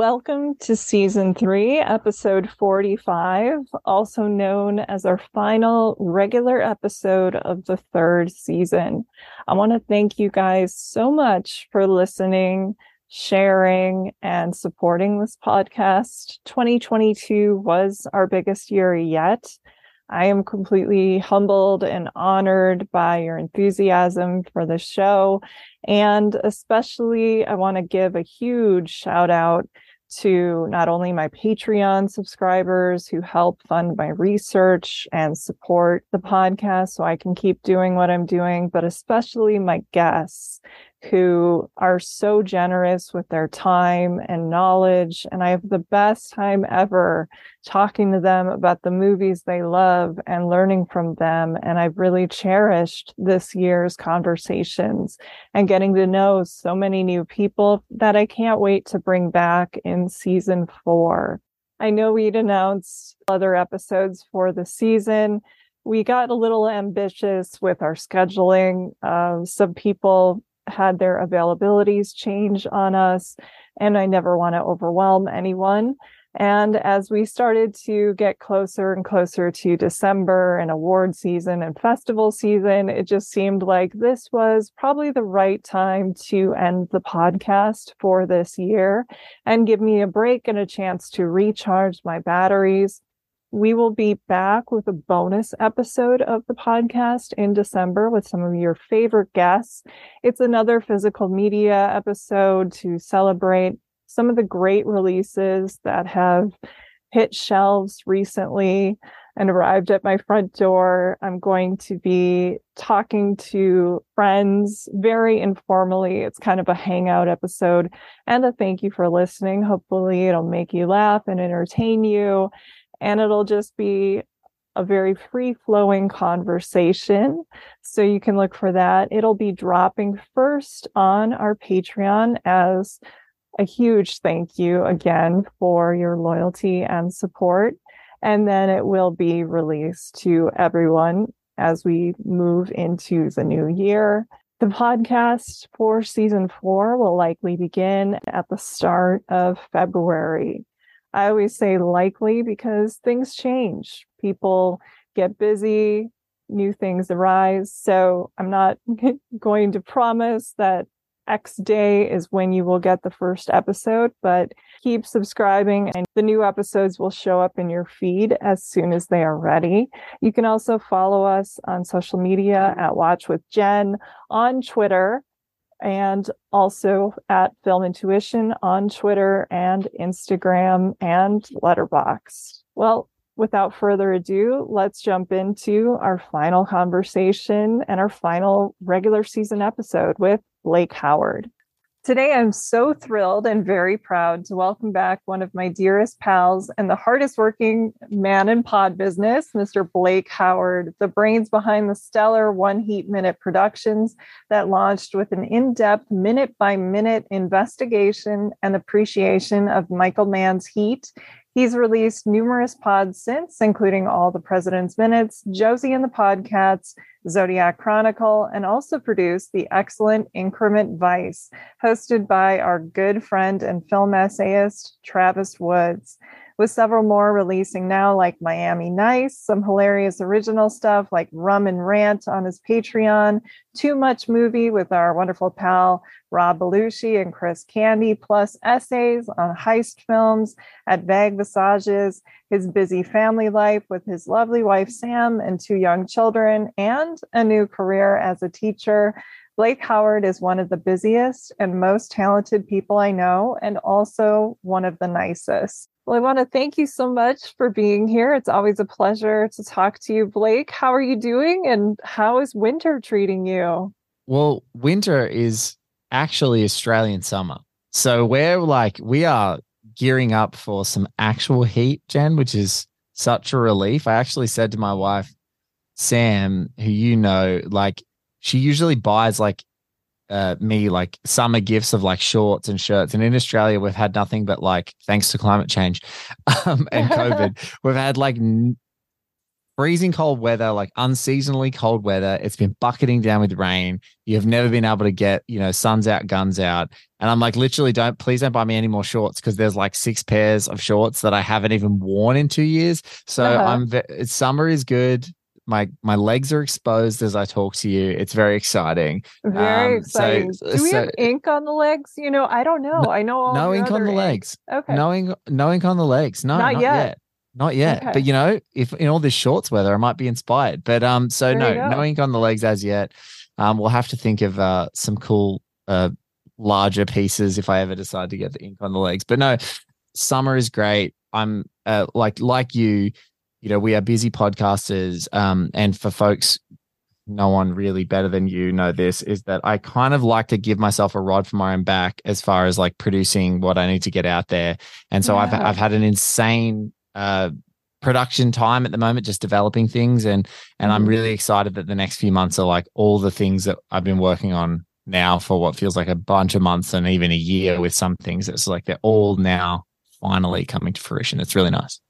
Welcome to season three, episode 45, also known as our final regular episode of the third season. I want to thank you guys so much for listening, sharing, and supporting this podcast. 2022 was our biggest year yet. I am completely humbled and honored by your enthusiasm for the show. And especially, I want to give a huge shout out to not only my Patreon subscribers who help fund my research and support the podcast so I can keep doing what I'm doing, but especially my guests who are so generous with their time and knowledge. And I have the best time ever talking to them about the movies they love and learning from them. And I've really cherished this year's conversations and getting to know so many new people that I can't wait to bring back in season four. I know we'd announced other episodes for the season. We got a little ambitious with our scheduling. Uh, some people had their availabilities change on us, and I never want to overwhelm anyone. And as we started to get closer and closer to December and award season and festival season, it just seemed like this was probably the right time to end the podcast for this year and give me a break and a chance to recharge my batteries we will be back with a bonus episode of the podcast in December with some of your favorite guests. It's another physical media episode to celebrate some of the great releases that have hit shelves recently and arrived at my front door. I'm going to be talking to friends very informally. It's kind of a hangout episode and a thank you for listening. Hopefully, it'll make you laugh and entertain you and it'll just be a very free flowing conversation. So you can look for that. It'll be dropping first on our Patreon as a huge thank you again for your loyalty and support. And then it will be released to everyone as we move into the new year. The podcast for season four will likely begin at the start of February. I always say likely because things change. People get busy, new things arise. So I'm not going to promise that X day is when you will get the first episode, but keep subscribing and the new episodes will show up in your feed as soon as they are ready. You can also follow us on social media at Watch with Jen on Twitter and also at Film Intuition on Twitter and Instagram and Letterboxd. Well, without further ado, let's jump into our final conversation and our final regular season episode with Blake Howard. Today, I'm so thrilled and very proud to welcome back one of my dearest pals and the hardest working man in pod business, Mr. Blake Howard, the brains behind the stellar One Heat Minute Productions that launched with an in depth, minute by minute investigation and appreciation of Michael Mann's Heat He's released numerous pods since, including All the President's Minutes, Josie and the Podcats, Zodiac Chronicle, and also produced the excellent Increment Vice, hosted by our good friend and film essayist, Travis Woods with several more releasing now, like Miami Nice, some hilarious original stuff like Rum and Rant on his Patreon, Too Much Movie with our wonderful pal Rob Belushi and Chris Candy, plus essays on heist films at Vague Visages, his busy family life with his lovely wife Sam and two young children, and a new career as a teacher. Blake Howard is one of the busiest and most talented people I know, and also one of the nicest. Well, I want to thank you so much for being here. It's always a pleasure to talk to you, Blake. How are you doing and how is winter treating you? Well, winter is actually Australian summer. So we're like, we are gearing up for some actual heat, Jen, which is such a relief. I actually said to my wife, Sam, who you know, like, she usually buys like uh, me like summer gifts of like shorts and shirts. And in Australia, we've had nothing but like, thanks to climate change um, and COVID, we've had like n- freezing cold weather, like unseasonally cold weather. It's been bucketing down with rain. You've never been able to get, you know, suns out, guns out. And I'm like, literally, don't please don't buy me any more shorts because there's like six pairs of shorts that I haven't even worn in two years. So uh-huh. I'm it's summer is good my my legs are exposed as I talk to you. It's very exciting. Very um, exciting. So, Do we so, have ink on the legs? You know, I don't know. I know no ink on the ink. legs. Okay. No ink, no ink on the legs. No, not, not yet. yet. Not yet. Okay. But you know, if in all this shorts weather, I might be inspired. But um, so there no, no ink on the legs as yet. Um, we'll have to think of uh some cool uh larger pieces if I ever decide to get the ink on the legs. But no, summer is great. I'm uh, like like you you know, we are busy podcasters. Um, and for folks, no one really better than you know this is that I kind of like to give myself a rod for my own back as far as like producing what I need to get out there. And so yeah. I've I've had an insane uh production time at the moment just developing things and and I'm mm-hmm. really excited that the next few months are like all the things that I've been working on now for what feels like a bunch of months and even a year with some things it's like they're all now finally coming to fruition it's really nice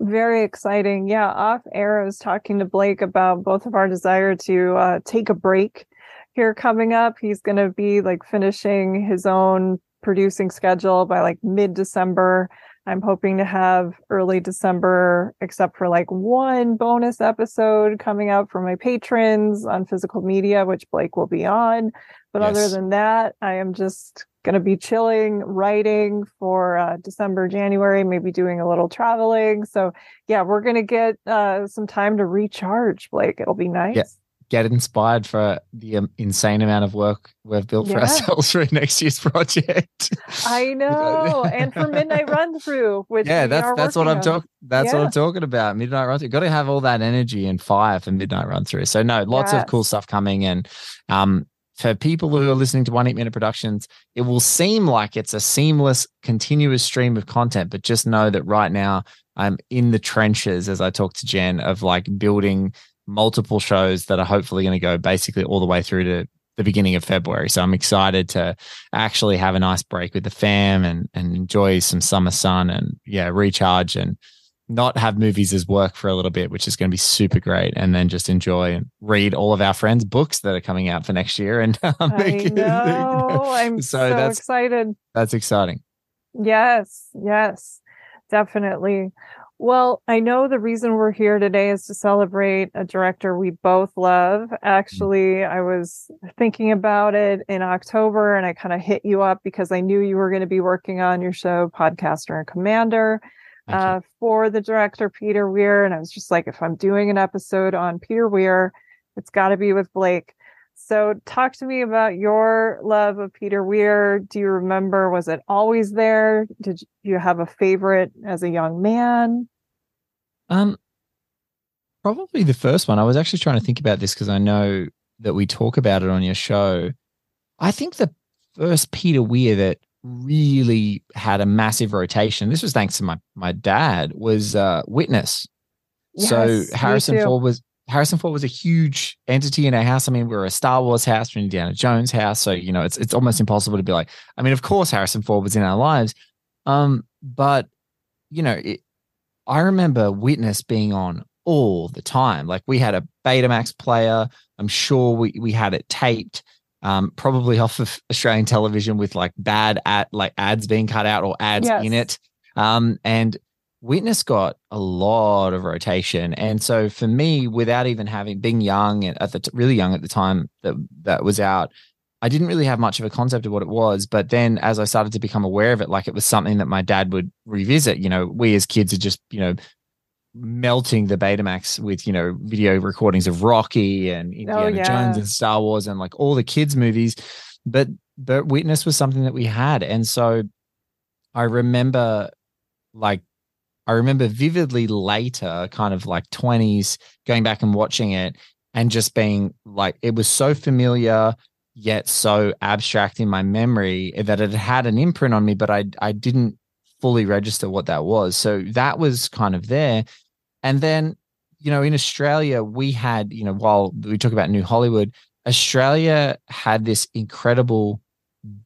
very exciting. Yeah, off air, I was talking to Blake about both of our desire to uh, take a break here coming up. He's going to be like finishing his own producing schedule by like mid December. I'm hoping to have early December, except for like one bonus episode coming out for my patrons on physical media, which Blake will be on. But yes. other than that, I am just going to be chilling, writing for uh, December, January, maybe doing a little traveling. So, yeah, we're going to get uh, some time to recharge, Blake. It'll be nice. Yeah. Get inspired for the um, insane amount of work we've built for ourselves for next year's project. I know, and for midnight run through, which yeah, that's that's what I'm talking. That's yeah. what I'm talking about. Midnight run through. Got to have all that energy and fire for midnight run through. So no, lots yes. of cool stuff coming, and um, for people who are listening to One Heat Minute Productions, it will seem like it's a seamless, continuous stream of content, but just know that right now I'm in the trenches as I talk to Jen of like building multiple shows that are hopefully going to go basically all the way through to the beginning of February. So I'm excited to actually have a nice break with the fam and and enjoy some summer sun and yeah, recharge and not have movies as work for a little bit, which is going to be super great, and then just enjoy and read all of our friends' books that are coming out for next year. And um, I know, I'm so, so that's, excited. That's exciting. Yes, yes, definitely. Well, I know the reason we're here today is to celebrate a director we both love. Actually, I was thinking about it in October and I kind of hit you up because I knew you were going to be working on your show, Podcaster and Commander uh, for the director Peter Weir, and I was just like, if I'm doing an episode on Peter Weir, it's got to be with Blake. So, talk to me about your love of Peter Weir. Do you remember? Was it always there? Did you have a favorite as a young man? Um, probably the first one. I was actually trying to think about this because I know that we talk about it on your show. I think the first Peter Weir that really had a massive rotation. This was thanks to my my dad. Was uh, Witness. Yes, so Harrison Ford was Harrison Ford was a huge entity in our house. I mean, we are a Star Wars house, an Indiana Jones house, so you know it's it's almost impossible to be like. I mean, of course, Harrison Ford was in our lives, um, but you know, it, I remember Witness being on all the time. Like we had a Betamax player. I'm sure we we had it taped um, probably off of Australian television with like bad at like ads being cut out or ads yes. in it. Um, and Witness got a lot of rotation, and so for me, without even having being young at the really young at the time that that was out, I didn't really have much of a concept of what it was. But then, as I started to become aware of it, like it was something that my dad would revisit. You know, we as kids are just you know melting the Betamax with you know video recordings of Rocky and oh, Indiana oh, yeah. Jones and Star Wars and like all the kids movies, but but Witness was something that we had, and so I remember like I remember vividly later, kind of like twenties, going back and watching it and just being like it was so familiar yet so abstract in my memory that it had an imprint on me, but I I didn't fully register what that was. So that was kind of there. And then, you know, in Australia, we had, you know, while we talk about New Hollywood, Australia had this incredible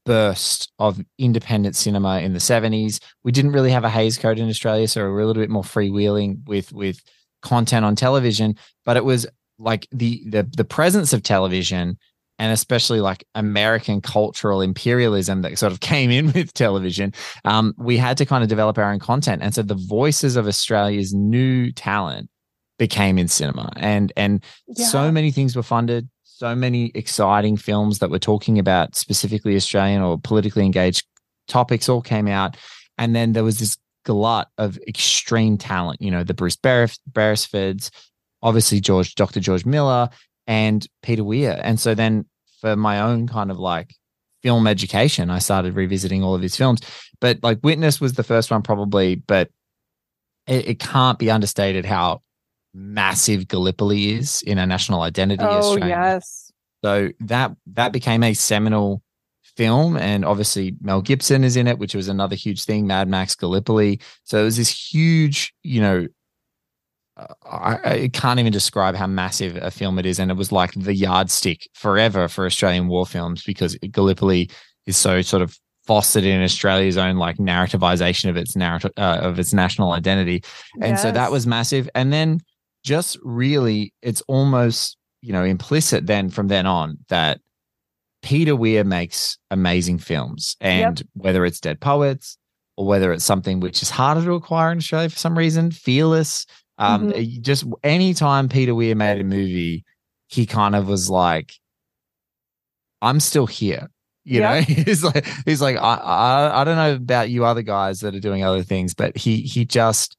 burst of independent cinema in the 70s. We didn't really have a Hays Code in Australia, so we were a little bit more freewheeling with with content on television, but it was like the the the presence of television and especially like American cultural imperialism that sort of came in with television, um, we had to kind of develop our own content. And so the voices of Australia's new talent became in cinema. And and yeah. so many things were funded, so many exciting films that were talking about specifically Australian or politically engaged topics all came out. And then there was this glut of extreme talent, you know, the Bruce Beresfords, obviously George, Dr. George Miller, and Peter Weir. And so then for my own kind of like film education, I started revisiting all of his films. But like Witness was the first one, probably, but it, it can't be understated how massive Gallipoli is in a national identity. Oh, yes. So that that became a seminal film, and obviously Mel Gibson is in it, which was another huge thing. Mad Max Gallipoli. So it was this huge, you know, I, I, can't even describe how massive a film it is, and it was like the yardstick forever for Australian war films because Gallipoli is so sort of fostered in Australia's own like narrativization of its narrative uh, of its national identity, and yes. so that was massive. And then just really, it's almost you know implicit then from then on that Peter Weir makes amazing films, and yep. whether it's Dead Poets or whether it's something which is harder to acquire in Australia for some reason, Fearless um, mm-hmm. Just anytime Peter Weir made a movie, he kind of was like, "I'm still here." You know, he's like, he's like, I, I, I don't know about you other guys that are doing other things, but he, he just,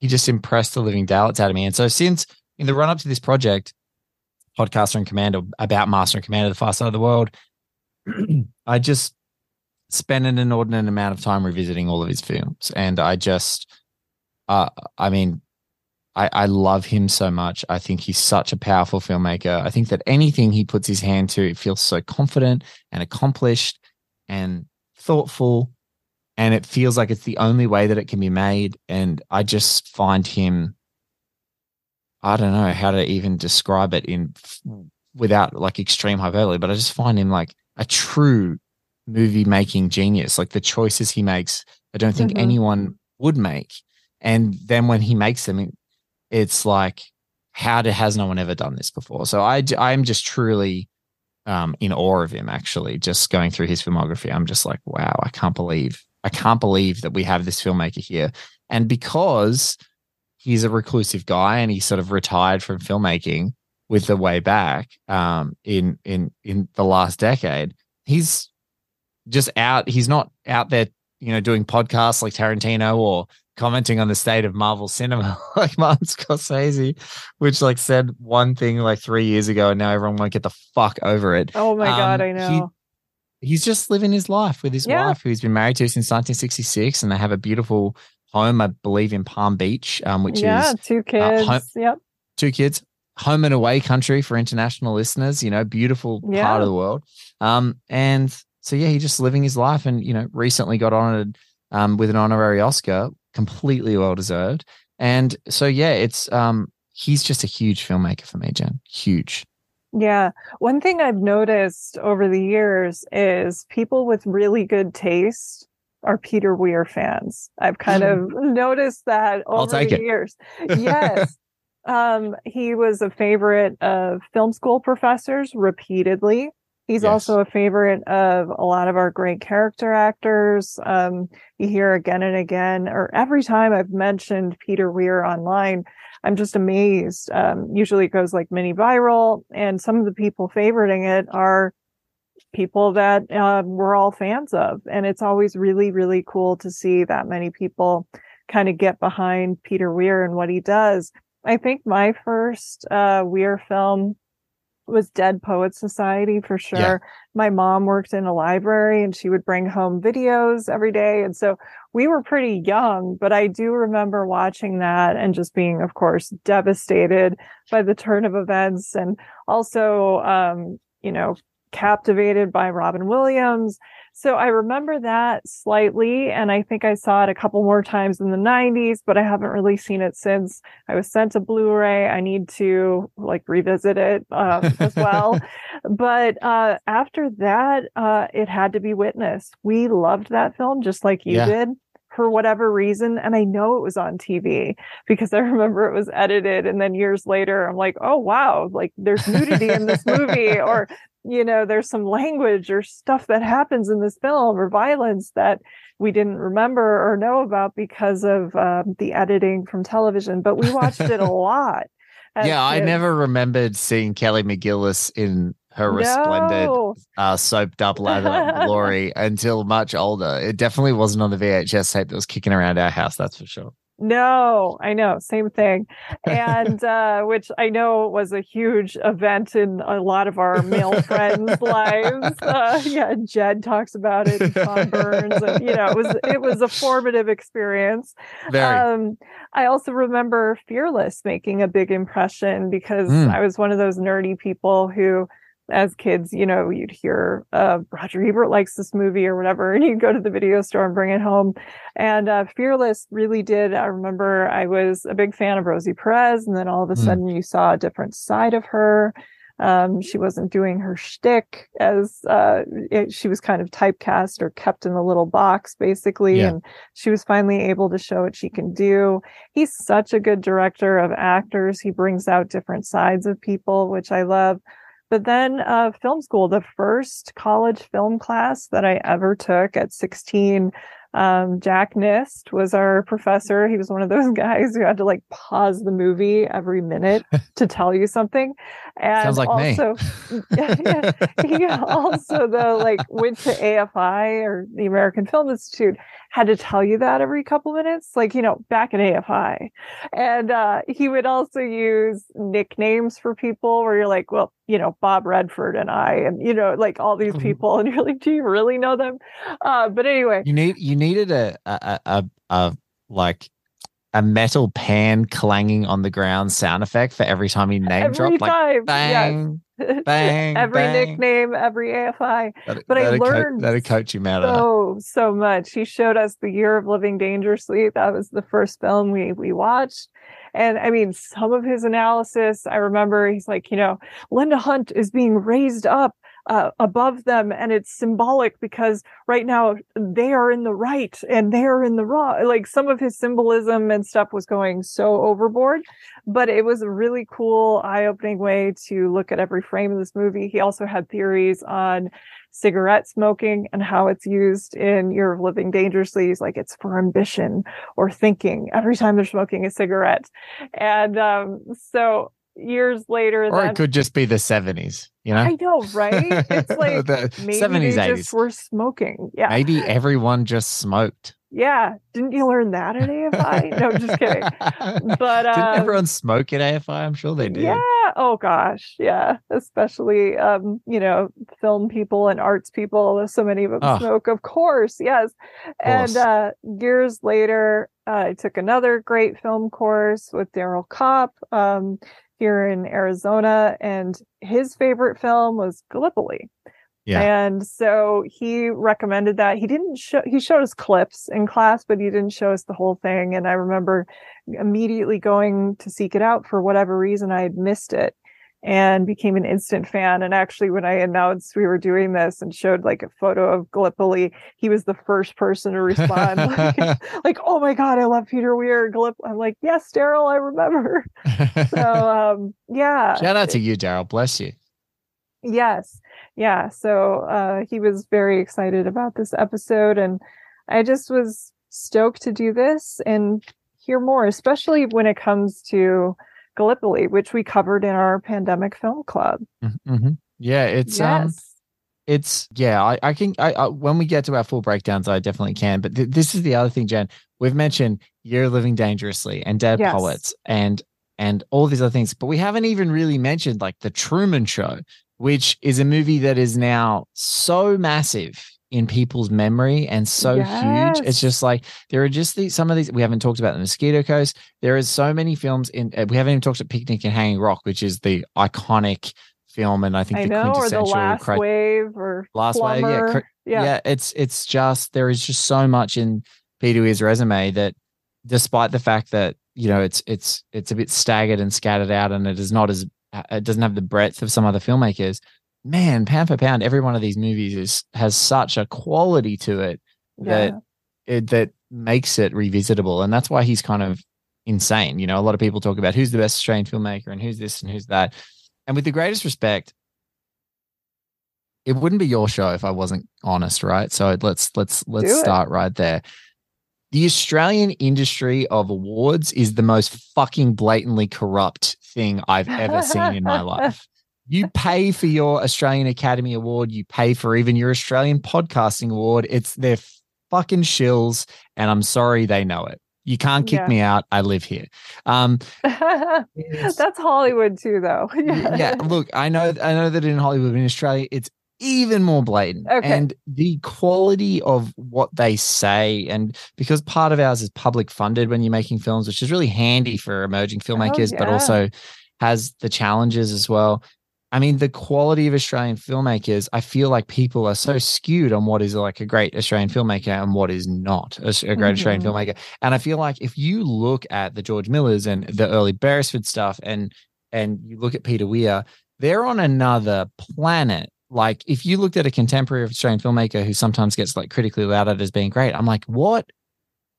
he just impressed the living daylights out of me. And so, since in the run up to this project, podcaster and commander about Master and Commander, the Far Side of the World, I just spent an inordinate amount of time revisiting all of his films, and I just, uh, I mean, I, I love him so much. I think he's such a powerful filmmaker. I think that anything he puts his hand to, it feels so confident and accomplished and thoughtful. And it feels like it's the only way that it can be made. And I just find him, I don't know how to even describe it in without like extreme hyperbole, but I just find him like a true movie making genius. Like the choices he makes, I don't think mm-hmm. anyone would make. And then when he makes them, it's like how to, has no one ever done this before? So i i'm just truly um, in awe of him actually just going through his filmography. I'm just like wow i can't believe i can't believe that we have this filmmaker here. And because he's a reclusive guy and he sort of retired from filmmaking with the way back um, in in in the last decade he's just out he's not out there you know doing podcasts like tarantino or commenting on the state of Marvel cinema, like Martin Scorsese, which like said one thing like three years ago, and now everyone won't get the fuck over it. Oh my um, god, I know. He, he's just living his life with his yeah. wife, who he's been married to since 1966, and they have a beautiful home, I believe, in Palm Beach, um, which yeah, is two kids. Uh, home, yep, two kids. Home and away country for international listeners, you know, beautiful yeah. part of the world. Um, and so yeah, he's just living his life, and you know, recently got honored um, with an honorary Oscar, completely well deserved. And so yeah, it's um, he's just a huge filmmaker for me, Jen. Huge. Yeah. One thing I've noticed over the years is people with really good taste are Peter Weir fans. I've kind of noticed that over the it. years. Yes. um, he was a favorite of film school professors repeatedly. He's yes. also a favorite of a lot of our great character actors. Um, you hear again and again, or every time I've mentioned Peter Weir online, I'm just amazed. Um, usually it goes like mini viral, and some of the people favoriting it are people that uh, we're all fans of. And it's always really, really cool to see that many people kind of get behind Peter Weir and what he does. I think my first uh, Weir film was Dead Poet Society for sure. Yeah. My mom worked in a library and she would bring home videos every day. And so we were pretty young, but I do remember watching that and just being, of course, devastated by the turn of events and also, um, you know, captivated by Robin Williams. So I remember that slightly. And I think I saw it a couple more times in the 90s, but I haven't really seen it since I was sent a Blu ray. I need to like revisit it um, as well. but uh, after that, uh, it had to be Witness. We loved that film just like you yeah. did for whatever reason. And I know it was on TV because I remember it was edited. And then years later, I'm like, oh, wow, like there's nudity in this movie, or you know, there's some language or stuff that happens in this film or violence that we didn't remember or know about because of um, the editing from television, but we watched it a lot. Yeah, I never remembered seeing Kelly McGillis in her resplendent, no. uh, soaped up lather glory until much older. It definitely wasn't on the VHS tape that was kicking around our house, that's for sure. No, I know, same thing. And uh, which I know was a huge event in a lot of our male friends' lives. Uh, yeah, Jed talks about it, and Tom Burns, and you know, it was it was a formative experience. Very. Um, I also remember Fearless making a big impression because mm. I was one of those nerdy people who as kids, you know, you'd hear uh, Roger Ebert likes this movie or whatever, and you'd go to the video store and bring it home. And uh, Fearless really did. I remember I was a big fan of Rosie Perez, and then all of a mm. sudden you saw a different side of her. Um, she wasn't doing her shtick as uh, it, she was kind of typecast or kept in a little box, basically. Yeah. And she was finally able to show what she can do. He's such a good director of actors. He brings out different sides of people, which I love. But then uh, film school, the first college film class that I ever took at 16, um, Jack Nist was our professor. He was one of those guys who had to like pause the movie every minute to tell you something. And Sounds like also, me. yeah, he also though like went to AFI or the American Film Institute had to tell you that every couple minutes, like, you know, back at AFI. And uh, he would also use nicknames for people where you're like, well, you know, Bob Redford and I, and, you know, like all these mm-hmm. people. And you're like, do you really know them? Uh, but anyway. You need, you needed a, a, a, a like, a metal pan clanging on the ground sound effect for every time he name dropped. Like bang, Bang, every bang. nickname, every AFI. That, but I learned co- that'd coach you out so so much. He showed us the year of living dangerously. That was the first film we we watched. And I mean, some of his analysis, I remember he's like, you know, Linda Hunt is being raised up uh, above them and it's symbolic because right now they are in the right and they are in the wrong like some of his symbolism and stuff was going so overboard but it was a really cool eye-opening way to look at every frame of this movie. He also had theories on cigarette smoking and how it's used in Year of Living Dangerously. Like, it's for ambition or thinking every time they're smoking a cigarette. And um, so years later. Or it could just be the 70s, you know? I know, right? It's like the maybe 70s, 80s. were smoking. Yeah. Maybe everyone just smoked. Yeah. Didn't you learn that at AFI? no, just kidding. But um, didn't everyone smoke at AFI? I'm sure they did. Yeah. Oh gosh. Yeah. Especially um, you know, film people and arts people. So many of them oh. smoke, of course. Yes. Of course. And uh years later, uh, I took another great film course with Daryl Kopp. Um, here in Arizona, and his favorite film was Gallipoli, Yeah. And so he recommended that. He didn't show he showed us clips in class, but he didn't show us the whole thing. And I remember immediately going to seek it out for whatever reason I had missed it and became an instant fan. And actually, when I announced we were doing this and showed like a photo of Gallipoli, he was the first person to respond, like, like, "Oh my god, I love Peter Weir." Gallip- I'm like, "Yes, Daryl, I remember." so, um, yeah. Shout out to you, Daryl. Bless you. Yes, yeah. So uh, he was very excited about this episode, and I just was stoked to do this and hear more, especially when it comes to Gallipoli, which we covered in our pandemic film club. Mm-hmm. mm-hmm. Yeah, it's um, yes. um, it's yeah. I, I can I, I, when we get to our full breakdowns, I definitely can. But th- this is the other thing, Jen. We've mentioned you're Living Dangerously and Dead yes. Poets and and all these other things, but we haven't even really mentioned like the Truman Show, which is a movie that is now so massive in people's memory and so yes. huge. It's just like there are just these some of these we haven't talked about the Mosquito Coast. There is so many films in uh, we haven't even talked about Picnic at Hanging Rock, which is the iconic film and I think I the know, quintessential or the last cri- wave or last plumber. wave. Yeah, cri- yeah, yeah. It's it's just there is just so much in Peter Weir's resume that despite the fact that you know it's it's it's a bit staggered and scattered out and it is not as Uh, it doesn't have the breadth of some other filmmakers man, pound for pound, every one of these movies is has such a quality to it that yeah. it that makes it revisitable, and that's why he's kind of insane. You know, a lot of people talk about who's the best Australian filmmaker and who's this and who's that, and with the greatest respect, it wouldn't be your show if I wasn't honest, right? So let's let's let's start right there. The Australian industry of awards is the most fucking blatantly corrupt thing I've ever seen in my life you pay for your Australian Academy Award, you pay for even your Australian Podcasting Award. It's their fucking shills, and I'm sorry they know it. You can't kick yeah. me out. I live here. Um, That's Hollywood too, though. yeah. yeah. Look, I know. I know that in Hollywood, in Australia, it's even more blatant. Okay. And the quality of what they say, and because part of ours is public funded when you're making films, which is really handy for emerging oh, filmmakers, oh, yeah. but also has the challenges as well. I mean, the quality of Australian filmmakers, I feel like people are so skewed on what is like a great Australian filmmaker and what is not a, a great mm-hmm. Australian filmmaker. And I feel like if you look at the George Millers and the early Beresford stuff and and you look at Peter Weir, they're on another planet. Like if you looked at a contemporary Australian filmmaker who sometimes gets like critically lauded as being great, I'm like, what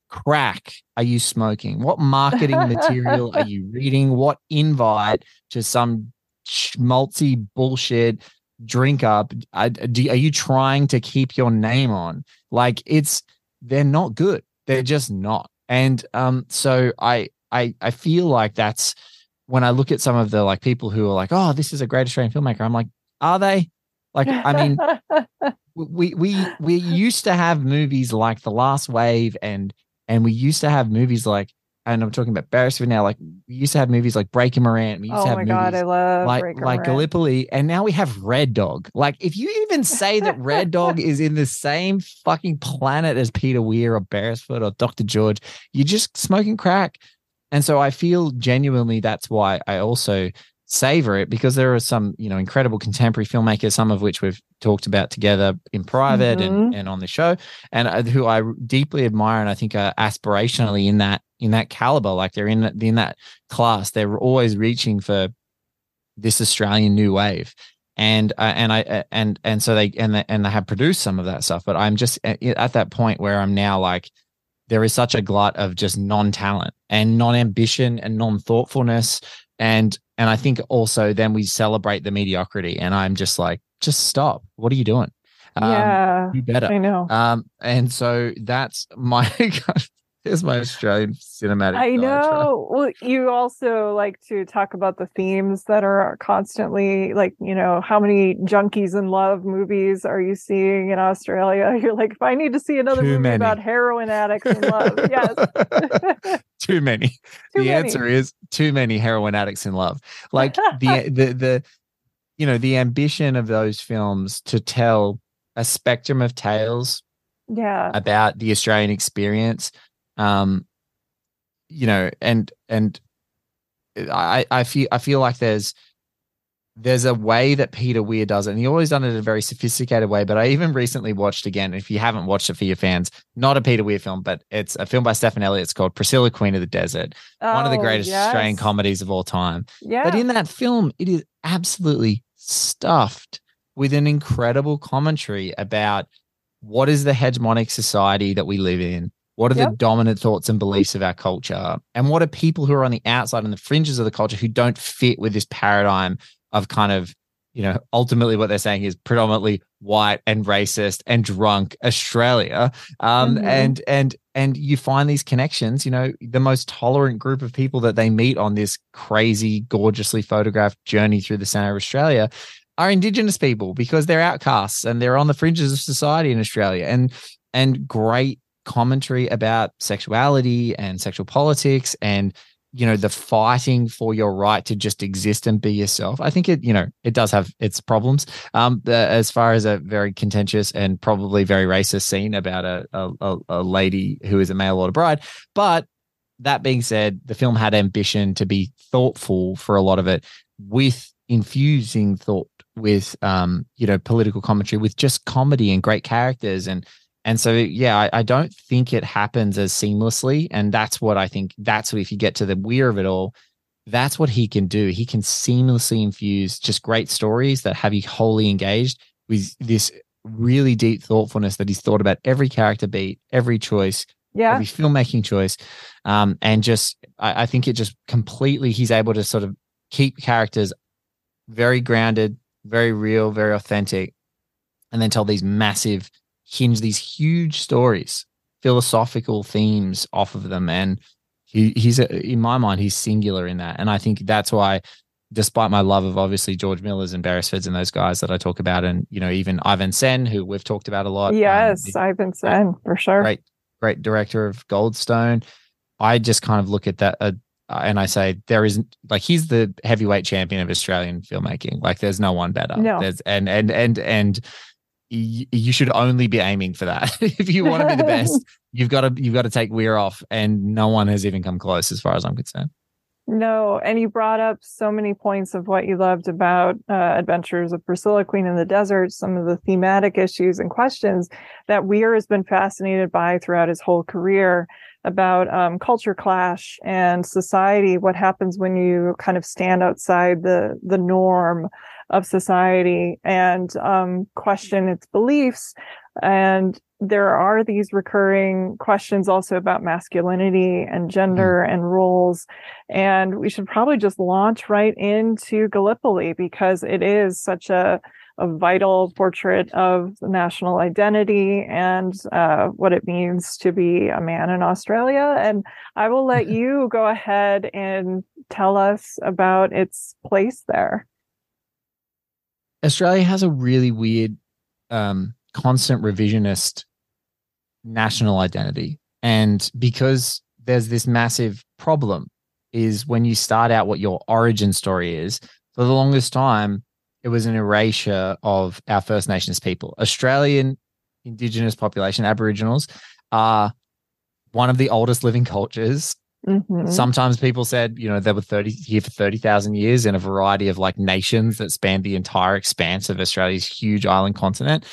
crack are you smoking? What marketing material are you reading? What invite to some schmaltzy bullshit drink up are, are you trying to keep your name on like it's they're not good they're just not and um so i i i feel like that's when i look at some of the like people who are like oh this is a great australian filmmaker i'm like are they like i mean we we we used to have movies like the last wave and and we used to have movies like and I'm talking about Beresford now. Like we used to have movies like Breaker Morant. We used oh to have my movies god, I love like like Gallipoli, and now we have Red Dog. Like if you even say that Red Dog is in the same fucking planet as Peter Weir or Beresford or Dr. George, you're just smoking crack. And so I feel genuinely that's why I also savor it because there are some you know incredible contemporary filmmakers some of which we've talked about together in private mm-hmm. and, and on the show and uh, who i deeply admire and i think are aspirationally in that in that caliber. Like they're in in that class. They're always reaching for this australian new wave. And uh, and i uh, and and so they and they, and they have produced some of that stuff but i'm just at, at that point where i'm now like there is such a glut of just non-talent and non-ambition and non-thoughtfulness and and I think also then we celebrate the mediocrity. And I'm just like, just stop. What are you doing? Um, yeah, you better. I know. Um, and so that's my Here's my Australian cinematic. I know. Well, you also like to talk about the themes that are constantly like, you know, how many junkies in love movies are you seeing in Australia? You're like, if I need to see another Too movie many. about heroin addicts in love, yes. too many. Too the many. answer is too many heroin addicts in love. Like the the the you know, the ambition of those films to tell a spectrum of tales yeah about the Australian experience um, you know, and and I I feel I feel like there's there's a way that Peter Weir does it, and he always done it in a very sophisticated way. But I even recently watched again, if you haven't watched it for your fans, not a Peter Weir film, but it's a film by Stephan Elliott. It's called Priscilla, Queen of the Desert, oh, one of the oh, greatest yes. Australian comedies of all time. Yeah. But in that film, it is absolutely stuffed with an incredible commentary about what is the hegemonic society that we live in what are yep. the dominant thoughts and beliefs of our culture? And what are people who are on the outside and the fringes of the culture who don't fit with this paradigm of kind of, you know, ultimately what they're saying is predominantly white and racist and drunk Australia. Um, mm-hmm. and and and you find these connections, you know, the most tolerant group of people that they meet on this crazy, gorgeously photographed journey through the center of Australia are indigenous people because they're outcasts and they're on the fringes of society in Australia. And and great commentary about sexuality and sexual politics and you know the fighting for your right to just exist and be yourself. I think it you know it does have its problems. Um as far as a very contentious and probably very racist scene about a a, a lady who is a mail order bride. But that being said the film had ambition to be thoughtful for a lot of it with infusing thought with um you know political commentary with just comedy and great characters and and so, yeah, I, I, don't think it happens as seamlessly. And that's what I think that's what, if you get to the Weir of it all, that's what he can do. He can seamlessly infuse just great stories that have you wholly engaged with this really deep thoughtfulness that he's thought about every character beat, every choice, yeah. every filmmaking choice. Um, and just, I, I think it just completely, he's able to sort of keep characters very grounded, very real, very authentic, and then tell these massive hinge these huge stories, philosophical themes off of them. And he, he's, a, in my mind, he's singular in that. And I think that's why, despite my love of obviously George Miller's and Beresford's and those guys that I talk about, and, you know, even Ivan Sen, who we've talked about a lot. Yes, um, Ivan Sen, for sure. Great, great director of Goldstone. I just kind of look at that. Uh, and I say there isn't like he's the heavyweight champion of Australian filmmaking. Like there's no one better. No. There's and and and and you should only be aiming for that. if you want to be the best, you've got to you've got to take Weir off, and no one has even come close, as far as I'm concerned. No, and you brought up so many points of what you loved about uh, Adventures of Priscilla, Queen in the Desert, some of the thematic issues and questions that Weir has been fascinated by throughout his whole career about um, culture clash and society. What happens when you kind of stand outside the the norm of society and um, question its beliefs. And there are these recurring questions also about masculinity and gender mm. and roles. And we should probably just launch right into Gallipoli because it is such a, a vital portrait of the national identity and uh, what it means to be a man in Australia. And I will let you go ahead and tell us about its place there. Australia has a really weird, um, constant revisionist national identity. And because there's this massive problem, is when you start out what your origin story is, for the longest time, it was an erasure of our First Nations people. Australian Indigenous population, Aboriginals, are one of the oldest living cultures Mm-hmm. Sometimes people said, you know, they were 30 here for 30,000 years in a variety of like nations that spanned the entire expanse of Australia's huge island continent.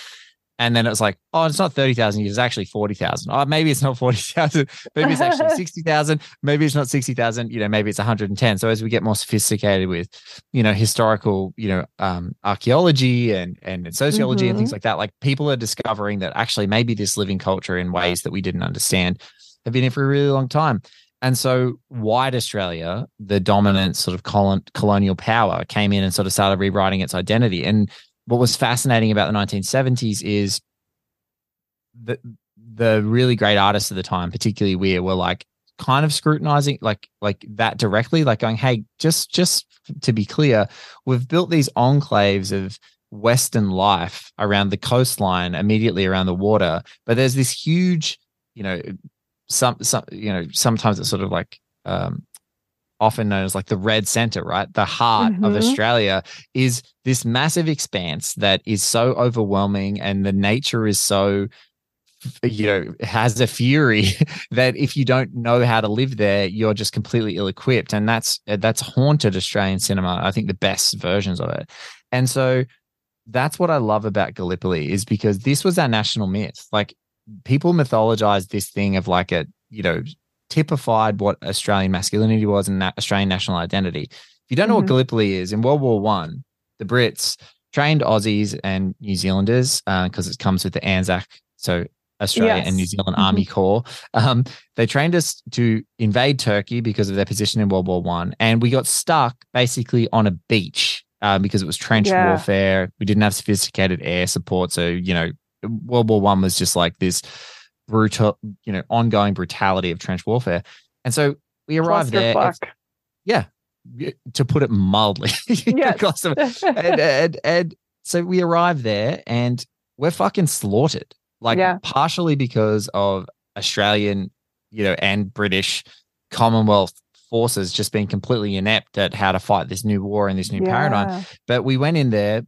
And then it was like, oh, it's not 30,000 years, it's actually 40,000. Oh, maybe it's not 40,000. Maybe it's actually 60,000. Maybe it's not 60,000. You know, maybe it's 110. So as we get more sophisticated with, you know, historical, you know, um, archaeology and, and sociology mm-hmm. and things mm-hmm. like that, like people are discovering that actually maybe this living culture in ways that we didn't understand have been here for a really long time. And so, white Australia, the dominant sort of colon, colonial power, came in and sort of started rewriting its identity. And what was fascinating about the 1970s is the the really great artists of the time, particularly we were like kind of scrutinizing like like that directly, like going, "Hey, just just to be clear, we've built these enclaves of Western life around the coastline, immediately around the water, but there's this huge, you know, some some you know sometimes it's sort of like um often known as like the red center, right? The heart mm-hmm. of Australia is this massive expanse that is so overwhelming and the nature is so you know has a fury that if you don't know how to live there you're just completely ill equipped and that's that's haunted australian cinema i think the best versions of it and so that's what i love about gallipoli is because this was our national myth like people mythologize this thing of like a you know typified what australian masculinity was and that australian national identity if you don't know mm-hmm. what gallipoli is in world war one the brits trained aussies and new zealanders because uh, it comes with the anzac so Australia yes. and New Zealand mm-hmm. Army Corps. Um, they trained us to invade Turkey because of their position in World War One, and we got stuck basically on a beach uh, because it was trench yeah. warfare. We didn't have sophisticated air support, so you know, World War One was just like this brutal, you know, ongoing brutality of trench warfare, and so we arrived there. Yeah, to put it mildly. Yes. and, and, and so we arrived there, and we're fucking slaughtered like yeah. partially because of Australian, you know, and British Commonwealth forces just being completely inept at how to fight this new war and this new yeah. paradigm. But we went in there,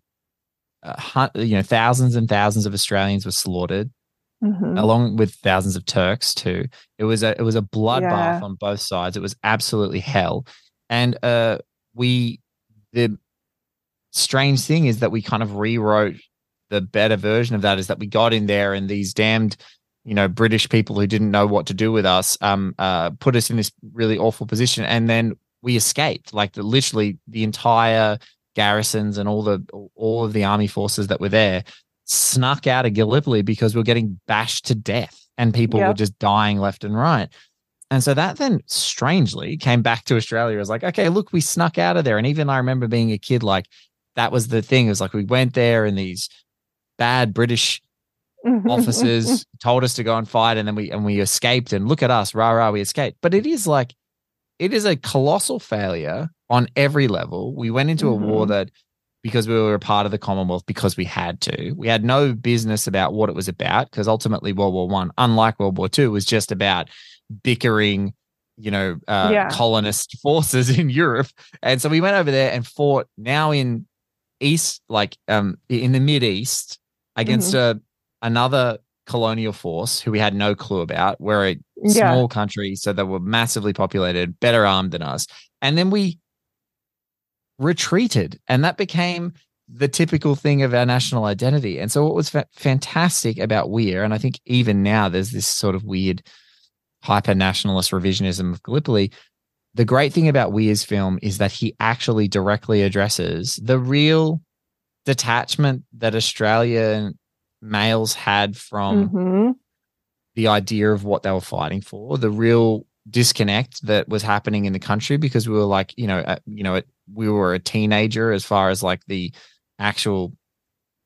uh, you know, thousands and thousands of Australians were slaughtered. Mm-hmm. along with thousands of Turks too. It was a it was a bloodbath yeah. on both sides. It was absolutely hell. And uh we the strange thing is that we kind of rewrote the better version of that is that we got in there and these damned you know british people who didn't know what to do with us um uh put us in this really awful position and then we escaped like the, literally the entire garrisons and all the all of the army forces that were there snuck out of Gallipoli because we are getting bashed to death and people yep. were just dying left and right. And so that then strangely came back to Australia. It was like, okay, look, we snuck out of there. And even I remember being a kid, like that was the thing. It was like we went there and these bad British officers told us to go and fight, and then we and we escaped. And look at us, rah rah, we escaped. But it is like it is a colossal failure on every level. We went into mm-hmm. a war mm-hmm. that because we were a part of the Commonwealth because we had to. We had no business about what it was about because ultimately World War One, unlike World War Two, was just about bickering, you know, uh, yeah. colonist forces in Europe. And so we went over there and fought now in East, like um in the Mid East, against mm-hmm. a another colonial force who we had no clue about. We're a yeah. small country, so they were massively populated, better armed than us. And then we retreated, and that became the typical thing of our national identity. And so, what was fa- fantastic about Weir, and I think even now there's this sort of weird hyper nationalist revisionism of Gallipoli. The great thing about Weir's film is that he actually directly addresses the real detachment that Australian males had from mm-hmm. the idea of what they were fighting for, the real disconnect that was happening in the country because we were like, you know, uh, you know, we were a teenager as far as like the actual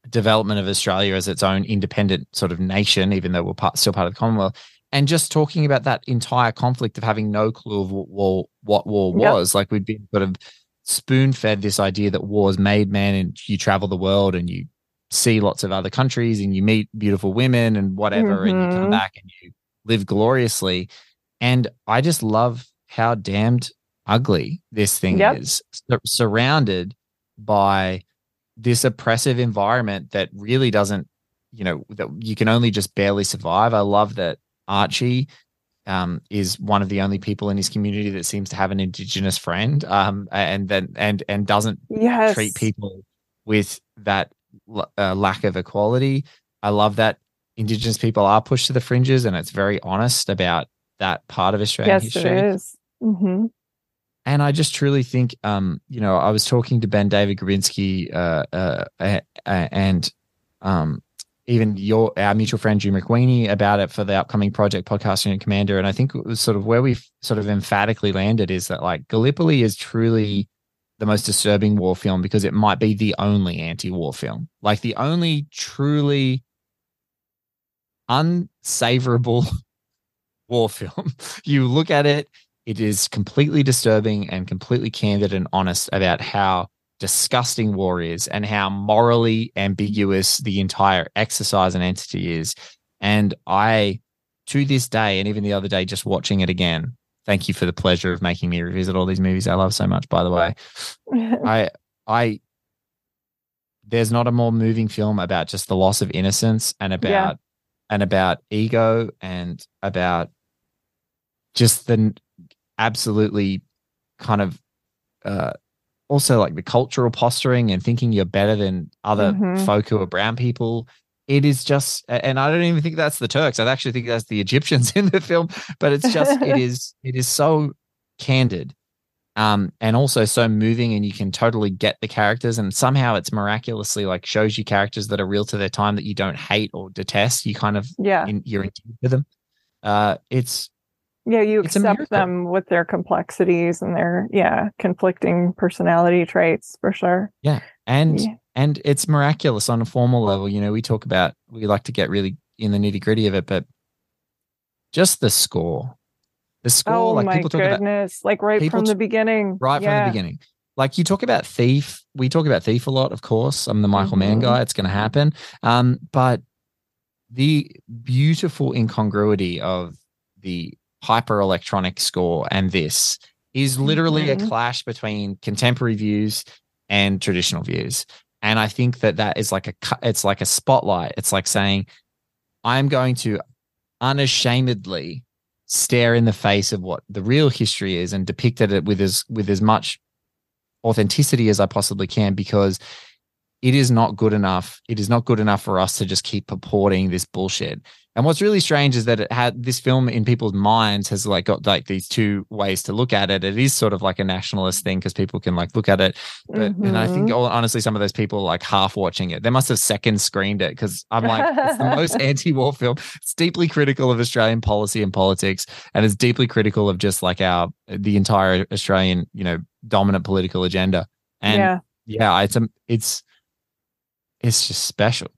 development of Australia as its own independent sort of nation, even though we're part, still part of the Commonwealth. And just talking about that entire conflict of having no clue of what war, what war was, yep. like we'd been sort of spoon fed this idea that wars made man and you travel the world and you see lots of other countries and you meet beautiful women and whatever mm-hmm. and you come mm-hmm. back and you live gloriously and i just love how damned ugly this thing yep. is surrounded by this oppressive environment that really doesn't you know that you can only just barely survive i love that archie um, is one of the only people in his community that seems to have an indigenous friend, um, and then and and doesn't yes. treat people with that uh, lack of equality. I love that indigenous people are pushed to the fringes, and it's very honest about that part of Australian yes, history. It is. Mm-hmm. And I just truly think, um, you know, I was talking to Ben David Grabinski, uh, uh, and um, even your our mutual friend Jim McWeeny about it for the upcoming project podcasting and commander and i think it was sort of where we've sort of emphatically landed is that like gallipoli is truly the most disturbing war film because it might be the only anti-war film. Like the only truly unsavorable war film. You look at it it is completely disturbing and completely candid and honest about how disgusting war is and how morally ambiguous the entire exercise and entity is. And I, to this day, and even the other day, just watching it again, thank you for the pleasure of making me revisit all these movies I love so much, by the way. I, I, there's not a more moving film about just the loss of innocence and about and about ego and about just the absolutely kind of uh, also like the cultural posturing and thinking you're better than other mm-hmm. folk who are brown people. It is just, and I don't even think that's the Turks. I actually think that's the Egyptians in the film. But it's just, it is, it is so candid, um, and also so moving, and you can totally get the characters. And somehow it's miraculously like shows you characters that are real to their time that you don't hate or detest. You kind of, yeah, in, you're in with them. Uh, it's yeah you accept them with their complexities and their yeah conflicting personality traits for sure. Yeah and yeah. and it's miraculous on a formal level you know we talk about we like to get really in the nitty gritty of it but just the score. The score oh like my people talk goodness about, like right from the beginning. right yeah. from the beginning. Like you talk about thief we talk about thief a lot of course. I'm the michael mm-hmm. mann guy it's going to happen. Um but the beautiful incongruity of the hyper electronic score and this is literally mm-hmm. a clash between contemporary views and traditional views and i think that that is like a it's like a spotlight it's like saying i'm going to unashamedly stare in the face of what the real history is and depict it with as with as much authenticity as i possibly can because it is not good enough it is not good enough for us to just keep purporting this bullshit and what's really strange is that it had this film in people's minds has like got like these two ways to look at it. It is sort of like a nationalist thing because people can like look at it. But mm-hmm. and I think mm-hmm. honestly, some of those people are like half watching it. They must have second screened it because I'm like, it's the most anti-war film. It's deeply critical of Australian policy and politics, and it's deeply critical of just like our the entire Australian, you know, dominant political agenda. And yeah, yeah it's a, it's it's just special.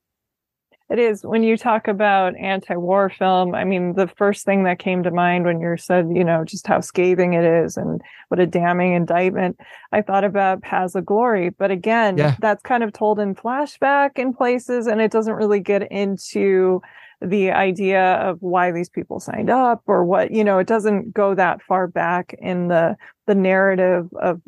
It is. When you talk about anti war film, I mean, the first thing that came to mind when you said, you know, just how scathing it is and what a damning indictment, I thought about Paths of Glory. But again, yeah. that's kind of told in flashback in places, and it doesn't really get into the idea of why these people signed up or what, you know, it doesn't go that far back in the the narrative of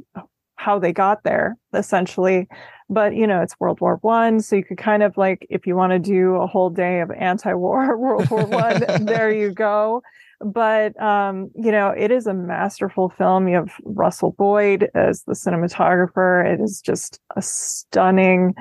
how they got there, essentially but you know it's world war one so you could kind of like if you want to do a whole day of anti-war world war one there you go. But um, you know it is a masterful film. You have russell boyd as the cinematographer. It is just a stunning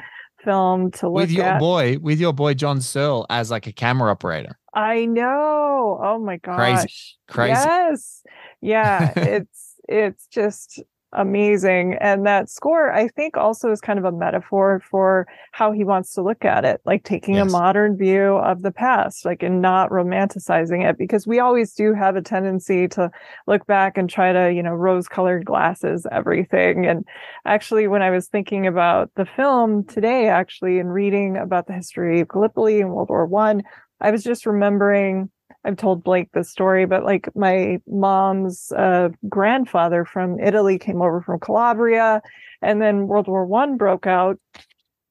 film to look with your at. boy with your boy john seale as like a camera operator. I know. Oh my gosh. Crazy crazy. Yes. Yeah. It's it's just amazing. And that score, I think, also is kind of a metaphor for how he wants to look at it, like taking yes. a modern view of the past, like and not romanticizing it, because we always do have a tendency to look back and try to, you know, rose colored glasses everything. And actually, when I was thinking about the film today, actually, and reading about the history of Gallipoli and World War One, I, I was just remembering I've told Blake this story, but like my mom's uh, grandfather from Italy came over from Calabria, and then World War One broke out.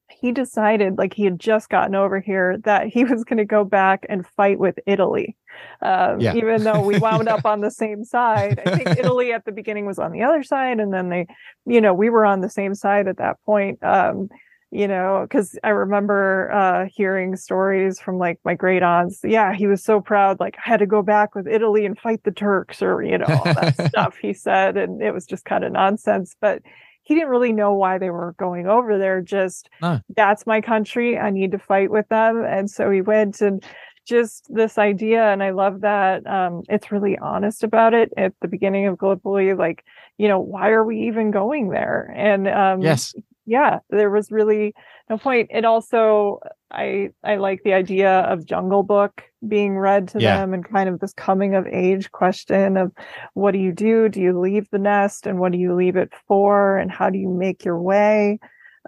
He decided, like he had just gotten over here, that he was going to go back and fight with Italy. Uh, yeah. Even though we wound up on the same side, I think Italy at the beginning was on the other side, and then they, you know, we were on the same side at that point. Um, you know, because I remember uh, hearing stories from like my great aunts. Yeah, he was so proud, like I had to go back with Italy and fight the Turks, or you know, all that stuff he said, and it was just kind of nonsense. But he didn't really know why they were going over there. Just no. that's my country. I need to fight with them, and so he went and just this idea and i love that um, it's really honest about it at the beginning of gallipoli like you know why are we even going there and um, yes yeah, there was really no point. It also, I I like the idea of Jungle Book being read to yeah. them and kind of this coming of age question of what do you do? Do you leave the nest and what do you leave it for? And how do you make your way?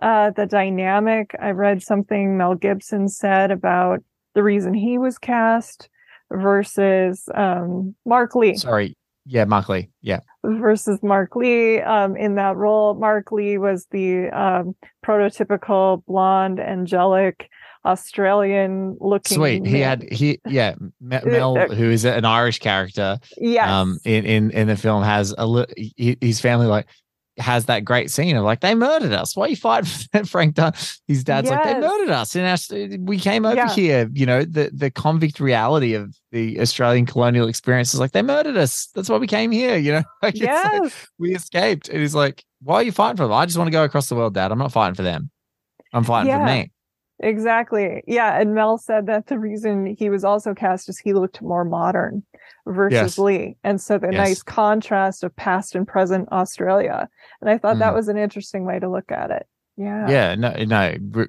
Uh, the dynamic. I read something Mel Gibson said about the reason he was cast versus um, Mark Lee. Sorry, yeah, Mark Lee. Yeah. Versus Mark Lee um, in that role. Mark Lee was the um, prototypical blonde, angelic Australian looking. Sweet. Man. He had he yeah Mel, who is an Irish character. Yeah. Um, in in in the film has a his family like has that great scene of like they murdered us. Why are you fighting Frank Dunne? His dad's yes. like they murdered us, and we came over yeah. here. You know the the convict reality of the Australian colonial experience is like they murdered us. That's why we came here. You know, like, yes. Like, we escaped. It is like why are you fighting for them? I just want to go across the world, Dad. I'm not fighting for them. I'm fighting yeah. for me. Exactly. Yeah. And Mel said that the reason he was also cast is he looked more modern versus yes. Lee. And so the yes. nice contrast of past and present Australia. And I thought mm. that was an interesting way to look at it. Yeah. Yeah. No, no.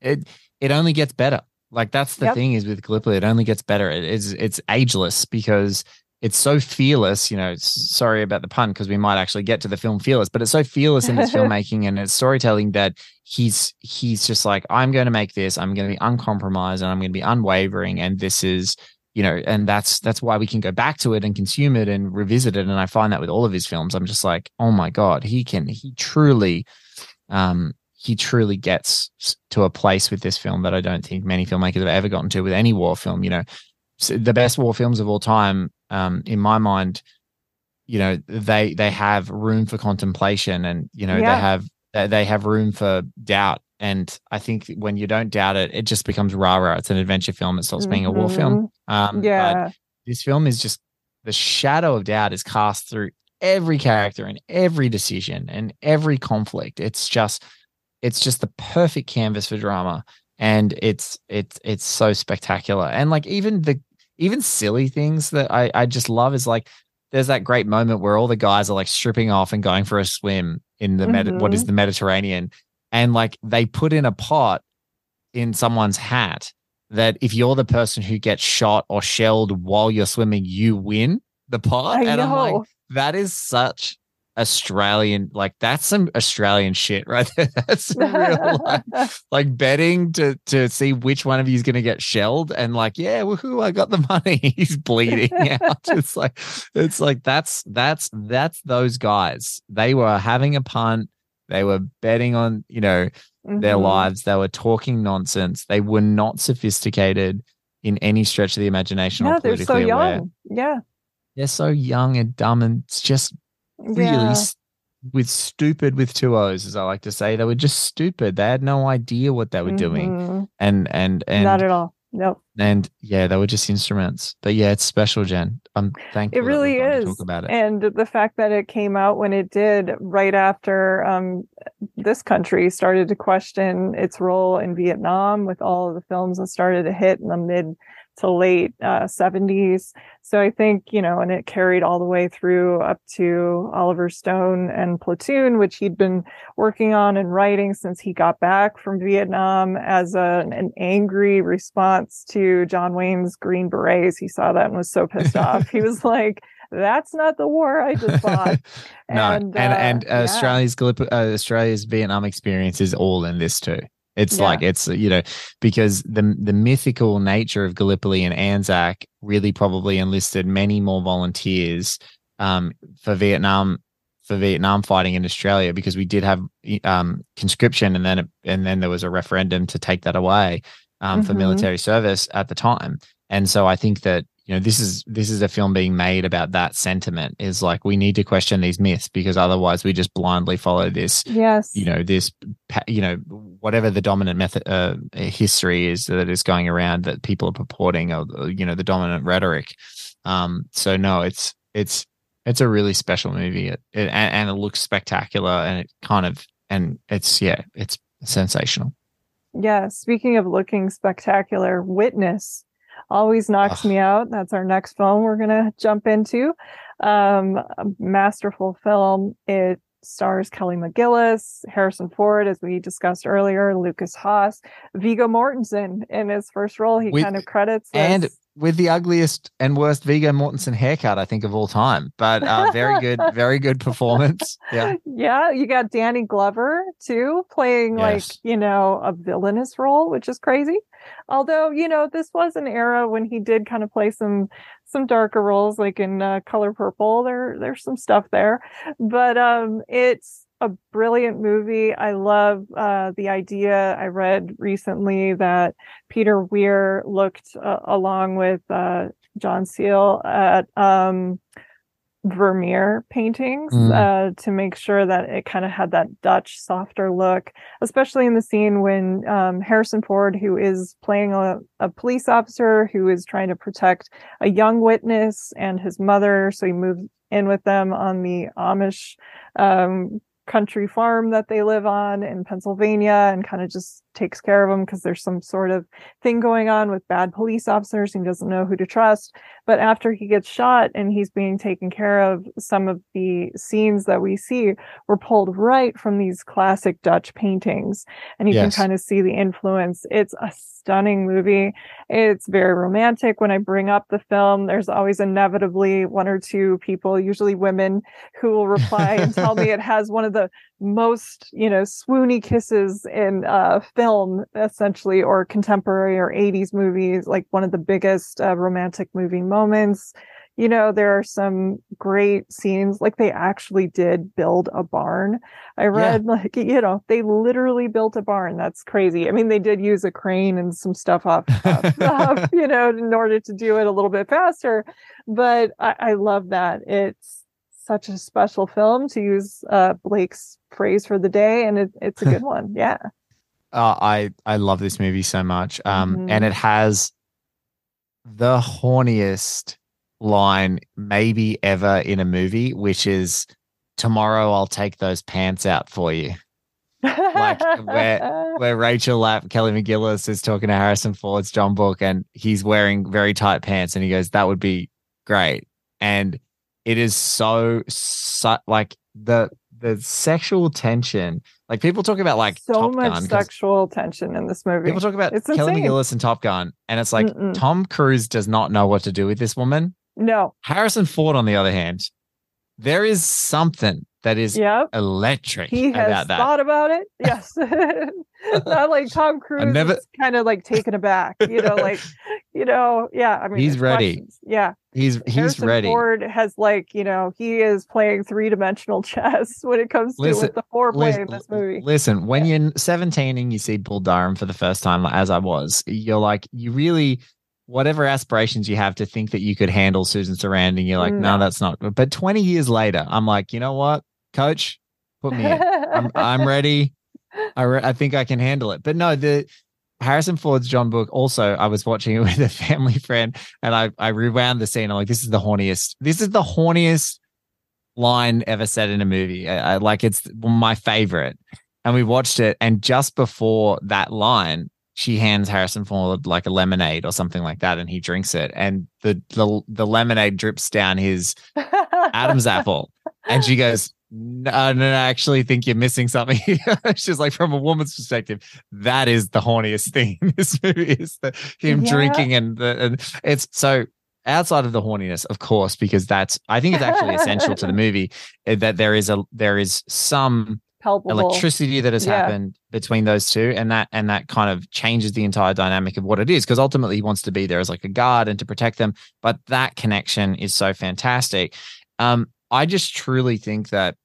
It it only gets better. Like that's the yep. thing is with Gallipoli, it only gets better. It is it's ageless because it's so fearless, you know, sorry about the pun because we might actually get to the film fearless, but it's so fearless in its filmmaking and its storytelling that he's he's just like I'm going to make this, I'm going to be uncompromised and I'm going to be unwavering and this is you know and that's that's why we can go back to it and consume it and revisit it and I find that with all of his films I'm just like oh my god he can he truly um he truly gets to a place with this film that I don't think many filmmakers have ever gotten to with any war film you know the best war films of all time um, in my mind, you know, they they have room for contemplation, and you know, yeah. they have they have room for doubt. And I think when you don't doubt it, it just becomes rah rah. It's an adventure film. It stops mm-hmm. being a war film. Mm-hmm. Um, yeah. this film is just the shadow of doubt is cast through every character and every decision and every conflict. It's just it's just the perfect canvas for drama and it's it's it's so spectacular and like even the even silly things that I, I just love is like there's that great moment where all the guys are like stripping off and going for a swim in the mm-hmm. Med- what is mm-hmm. the Mediterranean, and like they put in a pot in someone's hat that if you're the person who gets shot or shelled while you're swimming, you win the pot. I and know. I'm like, that is such Australian, like that's some Australian shit right there. That's real like, like, betting to to see which one of you is going to get shelled, and like, yeah, woohoo, I got the money. He's bleeding out. It's like, it's like that's that's that's those guys. They were having a punt. They were betting on you know mm-hmm. their lives. They were talking nonsense. They were not sophisticated in any stretch of the imagination. Yeah, they're so young. Aware. Yeah, they're so young and dumb, and it's just really yeah. with stupid with two O's, as I like to say. They were just stupid. They had no idea what they were mm-hmm. doing. And and and not at all. Nope. And yeah, they were just instruments. But yeah, it's special, Jen. I'm thankful. It really is. talk about it. And the fact that it came out when it did, right after um, this country started to question its role in Vietnam, with all of the films that started to hit in the mid to late uh, 70s. So I think, you know, and it carried all the way through up to Oliver Stone and Platoon, which he'd been working on and writing since he got back from Vietnam as a, an angry response to John Wayne's Green Berets. He saw that and was so pissed off. He was like, that's not the war I just fought. no, and and, uh, and Australia's uh, Australia's Vietnam experience is all in this too. It's yeah. like it's you know because the the mythical nature of Gallipoli and Anzac really probably enlisted many more volunteers um, for Vietnam for Vietnam fighting in Australia because we did have um, conscription and then and then there was a referendum to take that away um, mm-hmm. for military service at the time. And so I think that you know this is this is a film being made about that sentiment is like we need to question these myths because otherwise we just blindly follow this yes you know this you know whatever the dominant method uh, history is that is going around that people are purporting or you know the dominant rhetoric um so no it's it's it's a really special movie it, it and, and it looks spectacular and it kind of and it's yeah it's sensational yeah speaking of looking spectacular witness always knocks me out. That's our next film we're going to jump into. Um, a masterful film. It stars Kelly McGillis, Harrison Ford, as we discussed earlier, Lucas Haas, Viggo Mortensen in his first role. He with, kind of credits and with the ugliest and worst Viggo Mortensen haircut, I think of all time. But uh, very good, very good performance. Yeah, yeah. You got Danny Glover too, playing yes. like you know a villainous role, which is crazy. Although, you know, this was an era when he did kind of play some some darker roles like in uh, Color Purple. There there's some stuff there. But um it's a brilliant movie. I love uh, the idea. I read recently that Peter Weir looked uh, along with uh, John Seale at um, Vermeer paintings mm. uh, to make sure that it kind of had that Dutch softer look, especially in the scene when um, Harrison Ford, who is playing a, a, police officer who is trying to protect a young witness and his mother, so he moves in with them on the Amish um, country farm that they live on in Pennsylvania and kind of just takes care of them because there's some sort of thing going on with bad police officers and he doesn't know who to trust. But after he gets shot and he's being taken care of, some of the scenes that we see were pulled right from these classic Dutch paintings. And you yes. can kind of see the influence. It's a stunning movie. It's very romantic. When I bring up the film, there's always inevitably one or two people, usually women, who will reply and tell me it has one of the most, you know, swoony kisses in uh, film, essentially, or contemporary or 80s movies, like one of the biggest uh, romantic movie moments. You know, there are some great scenes, like they actually did build a barn. I read, yeah. like, you know, they literally built a barn. That's crazy. I mean, they did use a crane and some stuff off, off you know, in order to do it a little bit faster. But I, I love that. It's, such a special film to use uh, Blake's phrase for the day, and it, it's a good one. Yeah. Uh, I I love this movie so much, um, mm-hmm. and it has the horniest line maybe ever in a movie, which is "Tomorrow I'll take those pants out for you." like where where Rachel Lapp, Kelly McGillis is talking to Harrison Ford's John Book, and he's wearing very tight pants, and he goes, "That would be great." And it is so, so like the the sexual tension. Like people talk about like so Top much Gun, sexual tension in this movie. People talk about it's Kelly insane. McGillis and Top Gun, and it's like Mm-mm. Tom Cruise does not know what to do with this woman. No. Harrison Ford, on the other hand, there is something that is yep. electric. He has about thought about it. Yes. Not like Tom Cruise never... kind of like taken aback, you know, like, you know, yeah. I mean, he's ready. Questions. Yeah. He's he's Harrison ready. Ford has like, you know, he is playing three dimensional chess when it comes to listen, with the foreplay listen, in this movie. Listen, when yeah. you're 17 and you see Bull Durham for the first time, as I was, you're like, you really whatever aspirations you have to think that you could handle Susan Sarandon, you're like, no, no that's not. But 20 years later, I'm like, you know what? coach, put me in. I'm, I'm ready. I, re- I think I can handle it. But no, the Harrison Ford's John Book. Also, I was watching it with a family friend, and I I rewound the scene. I'm like, this is the horniest. This is the horniest line ever said in a movie. I, I like it's my favorite. And we watched it, and just before that line, she hands Harrison Ford like a lemonade or something like that, and he drinks it, and the the, the lemonade drips down his Adam's apple, and she goes, no, no, I actually think you're missing something. She's like from a woman's perspective, that is the horniest thing in this movie is the him yeah. drinking and the and it's so outside of the horniness, of course, because that's I think it's actually essential to the movie eh, that there is a there is some Palpable. electricity that has yeah. happened between those two and that and that kind of changes the entire dynamic of what it is because ultimately he wants to be there as like a guard and to protect them but that connection is so fantastic um I just truly think that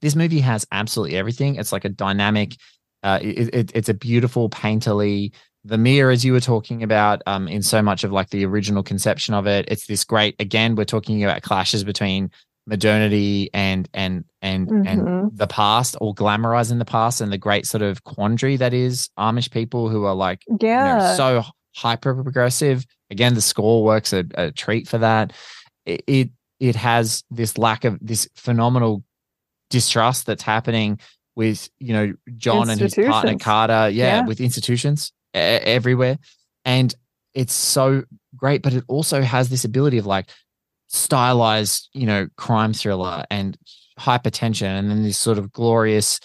this movie has absolutely everything. It's like a dynamic, uh, it, it, it's a beautiful, painterly Vermeer as you were talking about, um, in so much of like the original conception of it. It's this great. Again, we're talking about clashes between modernity and and and mm-hmm. and the past, or glamorizing the past, and the great sort of quandary that is Amish people who are like, yeah, you know, so hyper progressive. Again, the score works a, a treat for that. It, it it has this lack of this phenomenal distrust that's happening with you know John and his partner Carter, yeah, yeah. with institutions everywhere, and it's so great. But it also has this ability of like stylized, you know, crime thriller and hypertension, and then this sort of glorious,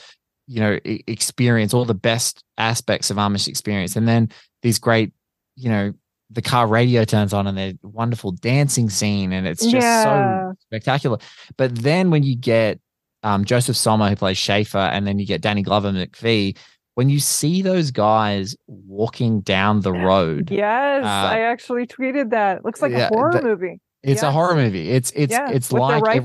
you know, experience, all the best aspects of Amish experience, and then these great, you know, the car radio turns on and the wonderful dancing scene, and it's just yeah. so spectacular. But then when you get um, Josef Sommer, who plays Schaefer, and then you get Danny Glover McFee. When you see those guys walking down the road, yes, uh, I actually tweeted that. It looks like yeah, a horror movie. It's a horror movie. It's it's yeah, it's like it,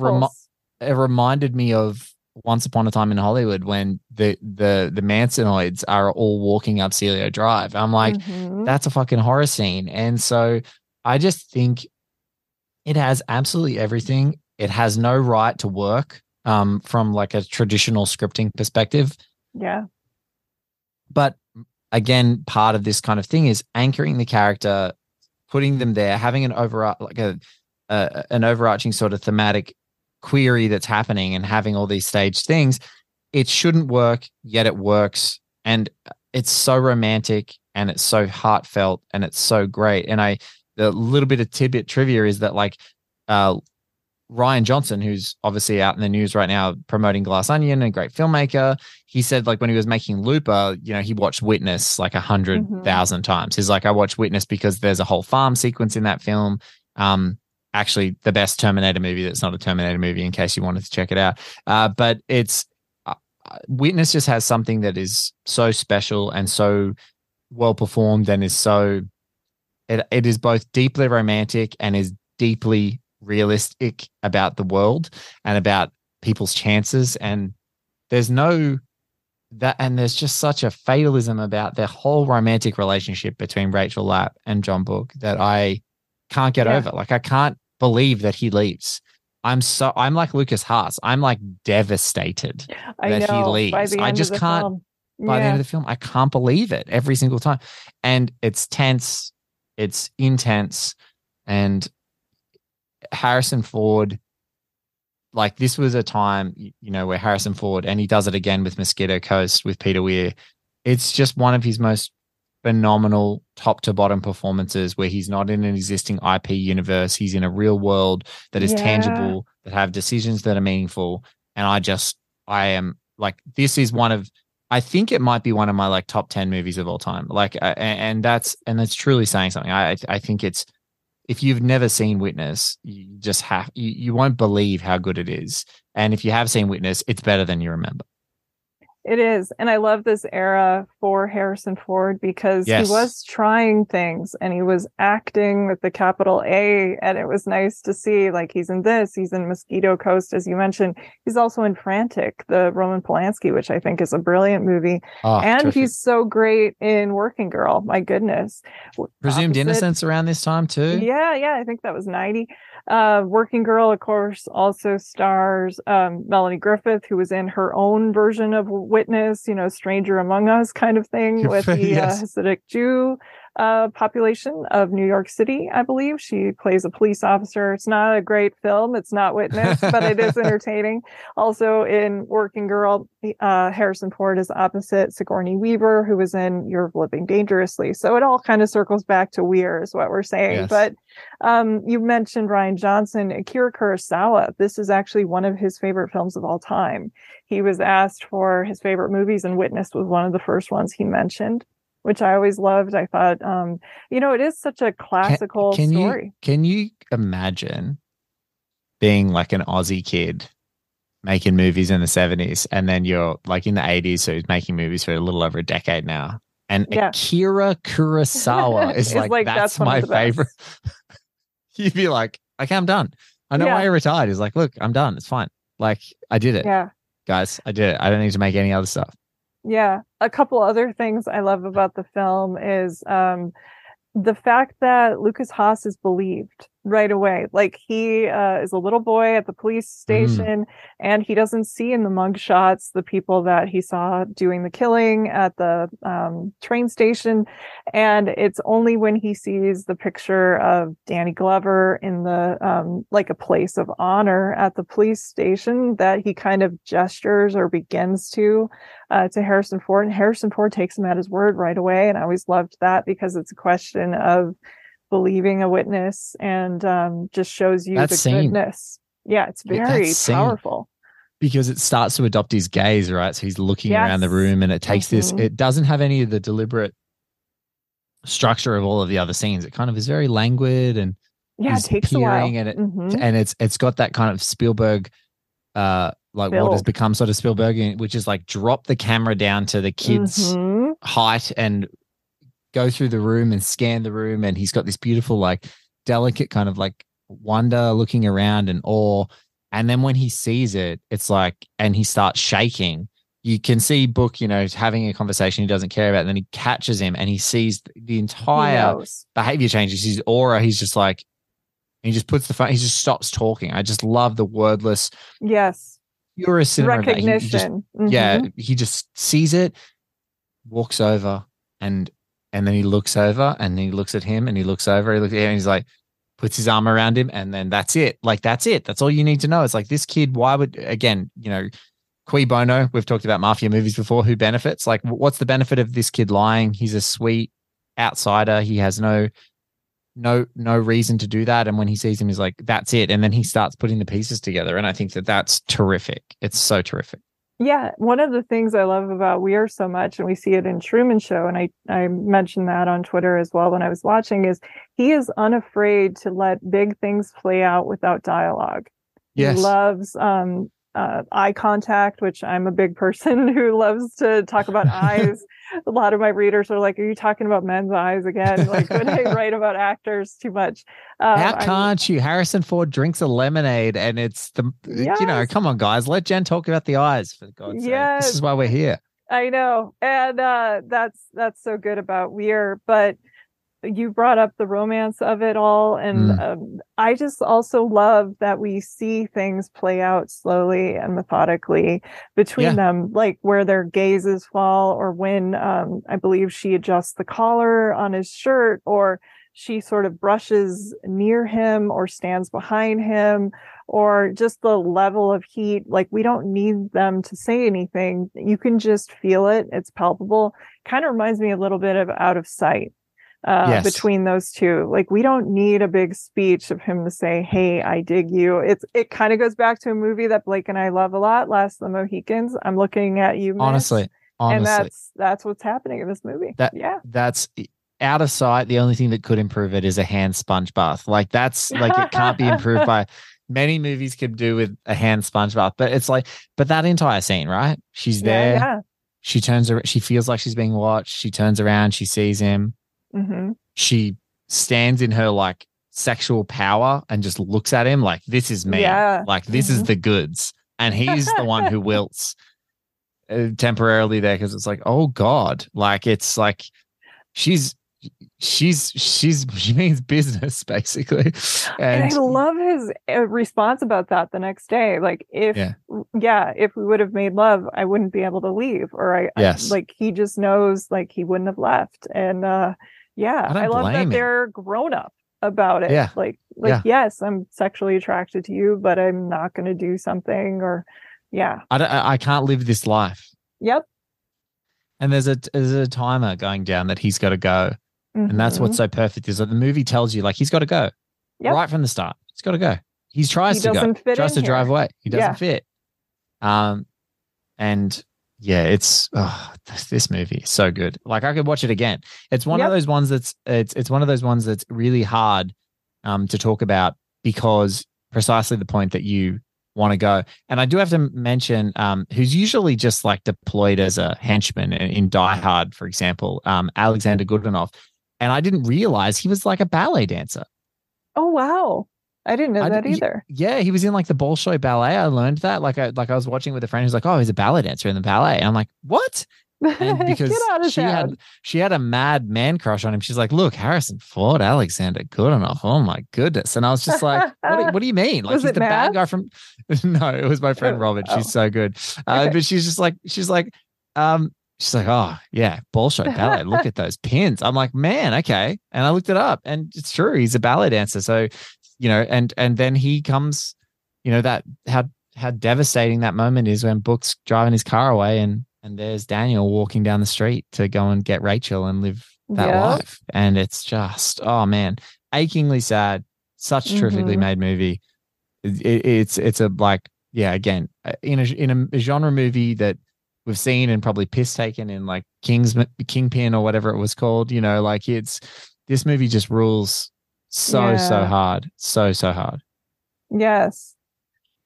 it reminded me of Once Upon a Time in Hollywood when the the the Mansonoids are all walking up Cielo Drive. I'm like, mm-hmm. that's a fucking horror scene, and so I just think it has absolutely everything it has no right to work um, from like a traditional scripting perspective. Yeah. But again, part of this kind of thing is anchoring the character, putting them there, having an over like a, a an overarching sort of thematic query that's happening, and having all these staged things. It shouldn't work, yet it works, and it's so romantic and it's so heartfelt and it's so great. And I, the little bit of tidbit trivia is that like uh, Rian Johnson, who's obviously out in the news right now promoting Glass Onion and great filmmaker, he said like when he was making Looper, you know, he watched Witness like a hundred thousand mm-hmm. times. He's like, I watched Witness because there's a whole farm sequence in that film. Um, actually, the best Terminator movie that's not a Terminator movie, in case you wanted to check it out. Uh, but it's uh, Witness just has something that is so special and so well performed and is so it, it is both deeply romantic and is deeply realistic about the world and about people's chances and there's no that and there's just such a fatalism about the whole romantic relationship between Rachel Lapp and John Book that I can't get yeah. over. Like I can't believe that he leaves. I'm so I'm like Lucas Haas. I'm like devastated I that know, he leaves. I just can't film. by yeah. the end of the film. I can't believe it every single time. And it's tense, it's intense, and Harrison Ford, like this was a time, you know, where Harrison Ford, and he does it again with Mosquito Coast with Peter Weir. It's just one of his most phenomenal top to bottom performances where he's not in an existing IP universe. He's in a real world that is yeah. tangible, that have decisions that are meaningful. And I just, I am like, this is one of, I think it might be one of my like top 10 movies of all time. Like, and that's, and that's truly saying something. I, I think it's, if you've never seen Witness, you just have you, you won't believe how good it is. And if you have seen Witness, it's better than you remember. It is. And I love this era for Harrison Ford because yes. he was trying things and he was acting with the capital A. And it was nice to see like he's in this, he's in Mosquito Coast, as you mentioned. He's also in Frantic, the Roman Polanski, which I think is a brilliant movie. Oh, and terrific. he's so great in Working Girl. My goodness. Presumed Opposite. Innocence around this time too. Yeah, yeah. I think that was 90. Uh, Working Girl, of course, also stars um, Melanie Griffith, who was in her own version of Witness, you know, Stranger Among Us kind of thing with the yes. uh, Hasidic Jew uh, population of New York City, I believe. She plays a police officer. It's not a great film. It's not Witness, but it is entertaining. Also in Working Girl, uh, Harrison Ford is opposite Sigourney Weaver, who was in You're Living Dangerously. So it all kind of circles back to Weir is what we're saying. Yes. But um, you mentioned Rian Johnson, Akira Kurosawa. This is actually one of his favorite films of all time. He was asked for his favorite movies and Witness was one of the first ones he mentioned which I always loved. I thought, um, you know, it is such a classical can, can story. You, can you imagine being like an Aussie kid making movies in the 70s and then you're like in the 80s, so he's making movies for a little over a decade now. And yeah. Akira Kurosawa is like, like, that's, that's my favorite. You'd be like, okay, I'm done. I know yeah. why he retired. He's like, look, I'm done. It's fine. Like, I did it. Yeah. Guys, I did it. I don't need to make any other stuff. Yeah. A couple other things I love about the film is um, the fact that lucas Haas is believed right away. Like he uh, is a little boy at the police mm. station mm. and he doesn't see in the mug shots the people that he saw doing the killing at the um, train station. And it's only when he sees the picture of Danny Glover in the, um, like a place of honor at the police station that he kind of gestures or begins to, uh, to Harrison Ford. And Harrison Ford takes him at his word right away. And I always loved that because it's a question of, believing a witness and um, just shows you that the scene. goodness. Yeah, it's very powerful. Because it starts to adopt his gaze, right? So he's looking yes. around the room and it takes mm-hmm. this, it doesn't have any of the deliberate structure of all of the other scenes. It kind of is very languid and yeah, it takes a while. And it mm-hmm. and it's it's got that kind of Spielberg uh like Build. what has become sort of Spielberg, which is like drop the camera down to the kids' mm-hmm. height and go through the room and scan the room and he's got this beautiful like delicate kind of like wonder looking around and awe and then when he sees it it's like and he starts shaking you can see book you know having a conversation he doesn't care about and then he catches him and he sees the entire behavior changes sees aura he's just like he just puts the phone. He just stops talking. I just love the wordless. Yes. You're a cinema recognition. He just, mm-hmm. Yeah, he just sees it, walks over, and and then he looks over, and he looks at him, and he looks over, he looks at him, and he's like, puts his arm around him, and then that's it. Like that's it. That's all you need to know. It's like this kid. Why would again? You know, Cui bono. We've talked about mafia movies before. Who benefits? Like, what's the benefit of this kid lying? He's a sweet outsider. He has no no no reason to do that and when he sees him he's like that's it and then he starts putting the pieces together and i think that that's terrific it's so terrific yeah one of the things i love about Weir so much and we see it in truman show and i i mentioned that on twitter as well when i was watching is he is unafraid to let big things play out without dialogue yes. he loves um uh, eye contact, which I'm a big person who loves to talk about eyes. A lot of my readers are like, "Are you talking about men's eyes again?" Like when I write about actors too much. Um, How can't I'm, you? Harrison Ford drinks a lemonade, and it's the yes. you know, come on, guys, let Jen talk about the eyes for God's yes. sake. This is why we're here. I know, and uh, that's that's so good about Weir, but you brought up the romance of it all and mm. um, i just also love that we see things play out slowly and methodically between yeah. them like where their gazes fall or when um, i believe she adjusts the collar on his shirt or she sort of brushes near him or stands behind him or just the level of heat like we don't need them to say anything you can just feel it it's palpable kind of reminds me a little bit of out of sight uh, yes. between those two. Like we don't need a big speech of him to say, "Hey, I dig you." It's it kind of goes back to a movie that Blake and I love a lot, Last of the Mohicans. I'm looking at you, honestly, honestly, and that's that's what's happening in this movie. That yeah, that's out of sight. The only thing that could improve it is a hand sponge bath. Like that's like it can't be improved by. Many movies could do with a hand sponge bath, but it's like, but that entire scene, right? She's there. Yeah, yeah. She turns around. She feels like she's being watched. She turns around. She sees him Mm-hmm. She stands in her like sexual power and just looks at him like, this is me. Yeah. Like, this mm-hmm. is the goods. And he's the one who wilts uh, temporarily there because it's like, oh God. Like, it's like she's she's she's she means business basically and, and i love his uh, response about that the next day like if yeah. yeah if we would have made love i wouldn't be able to leave or i, yes. I like he just knows like he wouldn't have left and uh yeah i, I love that him. they're grown up about it yeah like like yeah. yes i'm sexually attracted to you but i'm not going to do something or yeah i don't, i can't live this life yep and there's a there's a timer going down that he's got to go mm-hmm. and that's what's mm-hmm. so perfect is that the movie tells you like he's got to go yep. right from the start he's got to go he tries he to go tries to here. drive away he doesn't yeah. fit um and yeah, it's oh, this movie is so good. Like I could watch it again. It's one yep. of those ones that's it's it's one of those ones that's really hard um, to talk about because precisely the point that you want to go. And I do have to mention um, who's usually just like deployed as a henchman in, in Die Hard, for example, um, Alexander Godunov. And I didn't realize he was like a ballet dancer. Oh wow! I didn't know I, that either. Yeah, he was in like the Bolshoi ballet. I learned that. Like I like I was watching with a friend who's like, "Oh, he's a ballet dancer in the ballet." And I'm like, "What?" And because she town. had she had a mad man crush on him. She's like, "Look, Harrison Ford, Alexander Godunov. Oh my goodness!" And I was just like, "What? Do, what do you mean? Like was he's the bad guy from?" no, it was my friend oh, Robert. She's oh. so good. Uh, But she's just like, she's like, um, she's like, oh yeah, Bolshoi ballet. Look at those pins. I'm like, man, okay. And I looked it up, and it's true. He's a ballet dancer. So you know, and and then he comes, you know, that how how devastating that moment is when Book's driving his car away and and there's Daniel walking down the street to go and get Rachel and live that yeah. life. And it's just, oh man, achingly sad. Such mm-hmm. terrifically made movie. It, it's it's a like yeah again uh, in a in a genre movie that we've seen and probably piss taken in like King's Kingpin or whatever it was called. You know, like it's this movie just rules so yeah. so hard. So so hard. Yes.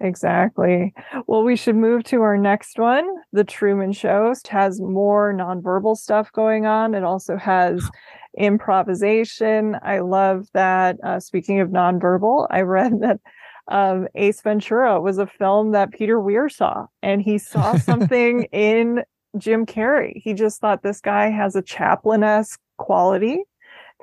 Exactly. Well we should move to our next one. The truman show has more nonverbal stuff going on. It also has improvisation. I love that uh, speaking of nonverbal i read that um, ace ventura was a film that peter weir saw and he saw something in jim carrey. He just thought this guy has a chaplin-esque quality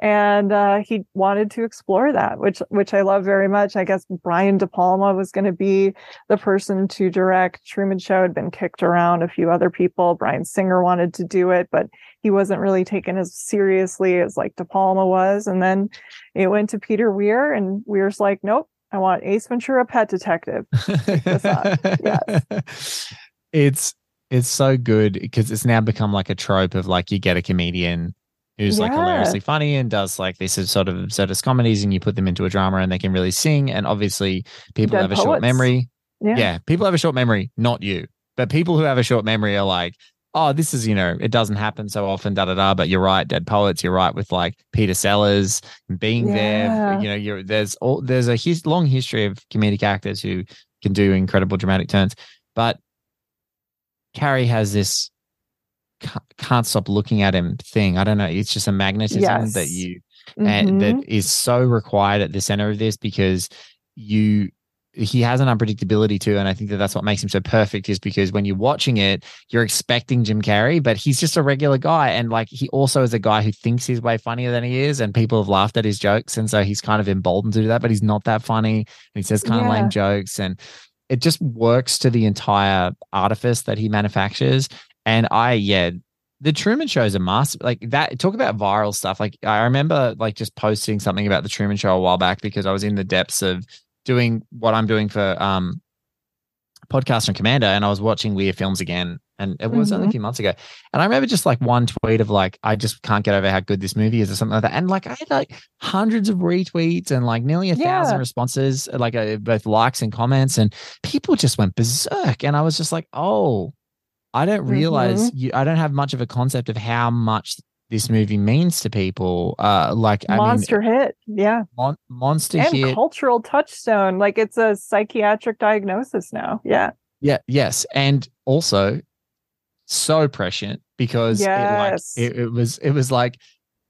and uh, he wanted to explore that, which which I love very much. I guess Brian De Palma was going to be the person to direct. Truman Show had been kicked around. A few other people. Bryan Singer wanted to do it, but he wasn't really taken as seriously as like De Palma was. And then it went to Peter Weir, and Weir's like, nope. I want Ace Ventura, Pet Detective. yes. It's it's so good because it's now become like a trope of like you get a comedian who's yeah. like hilariously funny and does like these sort of absurdist comedies and you put them into a drama and they can really sing. And obviously people have a short memory. Yeah. yeah. People have a short memory, not you. But people who have a short memory are like, oh, this is, you know, it doesn't happen so often, da da da. But you're right, Dead Poets, you're right with like Peter Sellers being yeah. there. You know, you're there's all there's a his, long history of comedic actors who can do incredible dramatic turns. But Carrey has this can't stop looking at him thing. I don't know. It's just a magnetism yes. that you mm-hmm. and that is so required at the center of this because you he has an unpredictability too and i think that that's what makes him so perfect is because when you're watching it you're expecting jim carrey but he's just a regular guy and like he also is a guy who thinks he's way funnier than he is and people have laughed at his jokes and so he's kind of emboldened to do that but he's not that funny and he says kind yeah. of lame jokes and it just works to the entire artifice that he manufactures and I, yeah, the Truman Show is a master. Like that, talk about viral stuff. Like I remember like just posting something about the Truman Show a while back because I was in the depths of doing what I'm doing for um Podcaster and Commander and I was watching weird films again. And it was mm-hmm. only a mm-hmm. few months ago. And I remember just like one tweet of like, I just can't get over how good this movie is or something like that. And like I had like hundreds of retweets and like nearly a yeah. thousand responses, like uh, both likes and comments. And people just went berserk. And I was just like, oh, I don't realize mm-hmm. you, I don't have much of a concept of how much this movie means to people. Uh, like monster I mean, hit, yeah, mon- monster and hit, cultural touchstone. Like it's a psychiatric diagnosis now. Yeah, yeah, yes, and also so prescient because yes. it, like it, it was it was like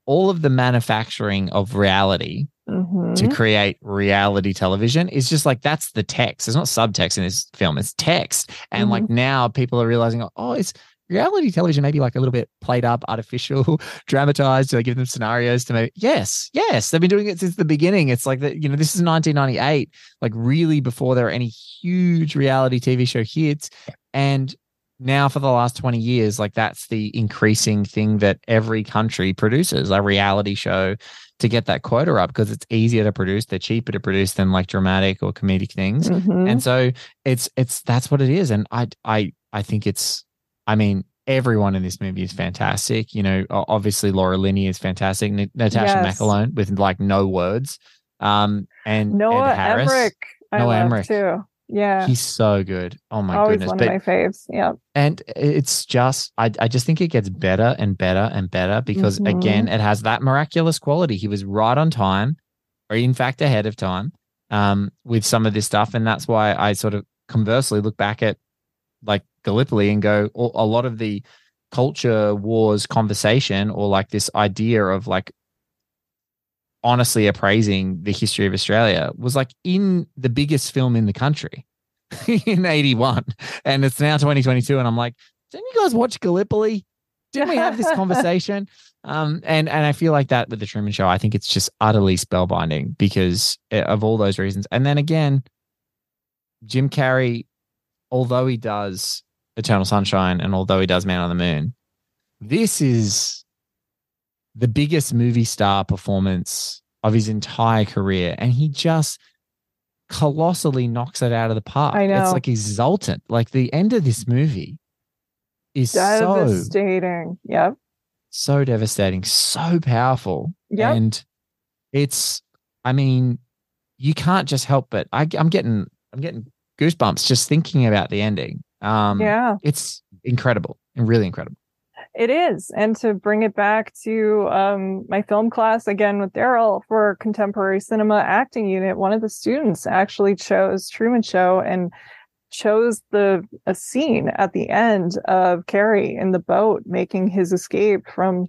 all of the manufacturing of reality mm-hmm. to create reality television is just like that's the text. It's not subtext in this film, it's text. And mm-hmm. like now people are realizing, oh, it's reality television maybe like a little bit played up, artificial, dramatized. Do I give them scenarios to make? Yes, yes. They've been doing it since the beginning. It's like that, you know, this is 1998, like really before there are any huge reality TV show hits. And now for the last 20 years, like that's the increasing thing that every country produces a reality show to get that quota up because it's easier to produce, they're cheaper to produce than like dramatic or comedic things. Mm-hmm. And so it's it's that's what it is. And I I I think it's I mean, everyone in this movie is fantastic. You know, obviously Laura Linney is fantastic. N- Natasha yes. McElhone with like no words. Um and Noah Ed Harris. Emmerich. I Noah Emmerich too. Yeah. He's so good. Oh my Always goodness. one but, of my faves. Yeah. And it's just I, I just think it gets better and better and better because mm-hmm. again, it has that miraculous quality. He was right on time, or in fact ahead of time, um, with some of this stuff. And that's why I sort of conversely look back at like Gallipoli and go, a lot of the culture wars conversation or like this idea of like honestly appraising the history of Australia was like in the biggest film in the country in 81. And it's now 2022. And I'm like, didn't you guys watch Gallipoli? Didn't we have this conversation? Um, and and I feel like that with the Truman Show, I think it's just utterly spellbinding because eh, of all those reasons. And then again, Jim Carrey, although he does Eternal Sunshine and although he does Man on the Moon, this is the biggest movie star performance of his entire career. And he just colossally knocks it out of the park. I know. It's like exultant. Like the end of this movie is so devastating. So, yep. So devastating, so powerful. Yeah. And it's, I mean, you can't just help but I, I'm getting, I'm getting goosebumps just thinking about the ending. Um, yeah. It's incredible and really incredible. It is. And to bring it back to um, my film class again with Daryl for contemporary cinema acting unit, one of the students actually chose Truman Show and chose the a scene at the end of Carrey in the boat making his escape from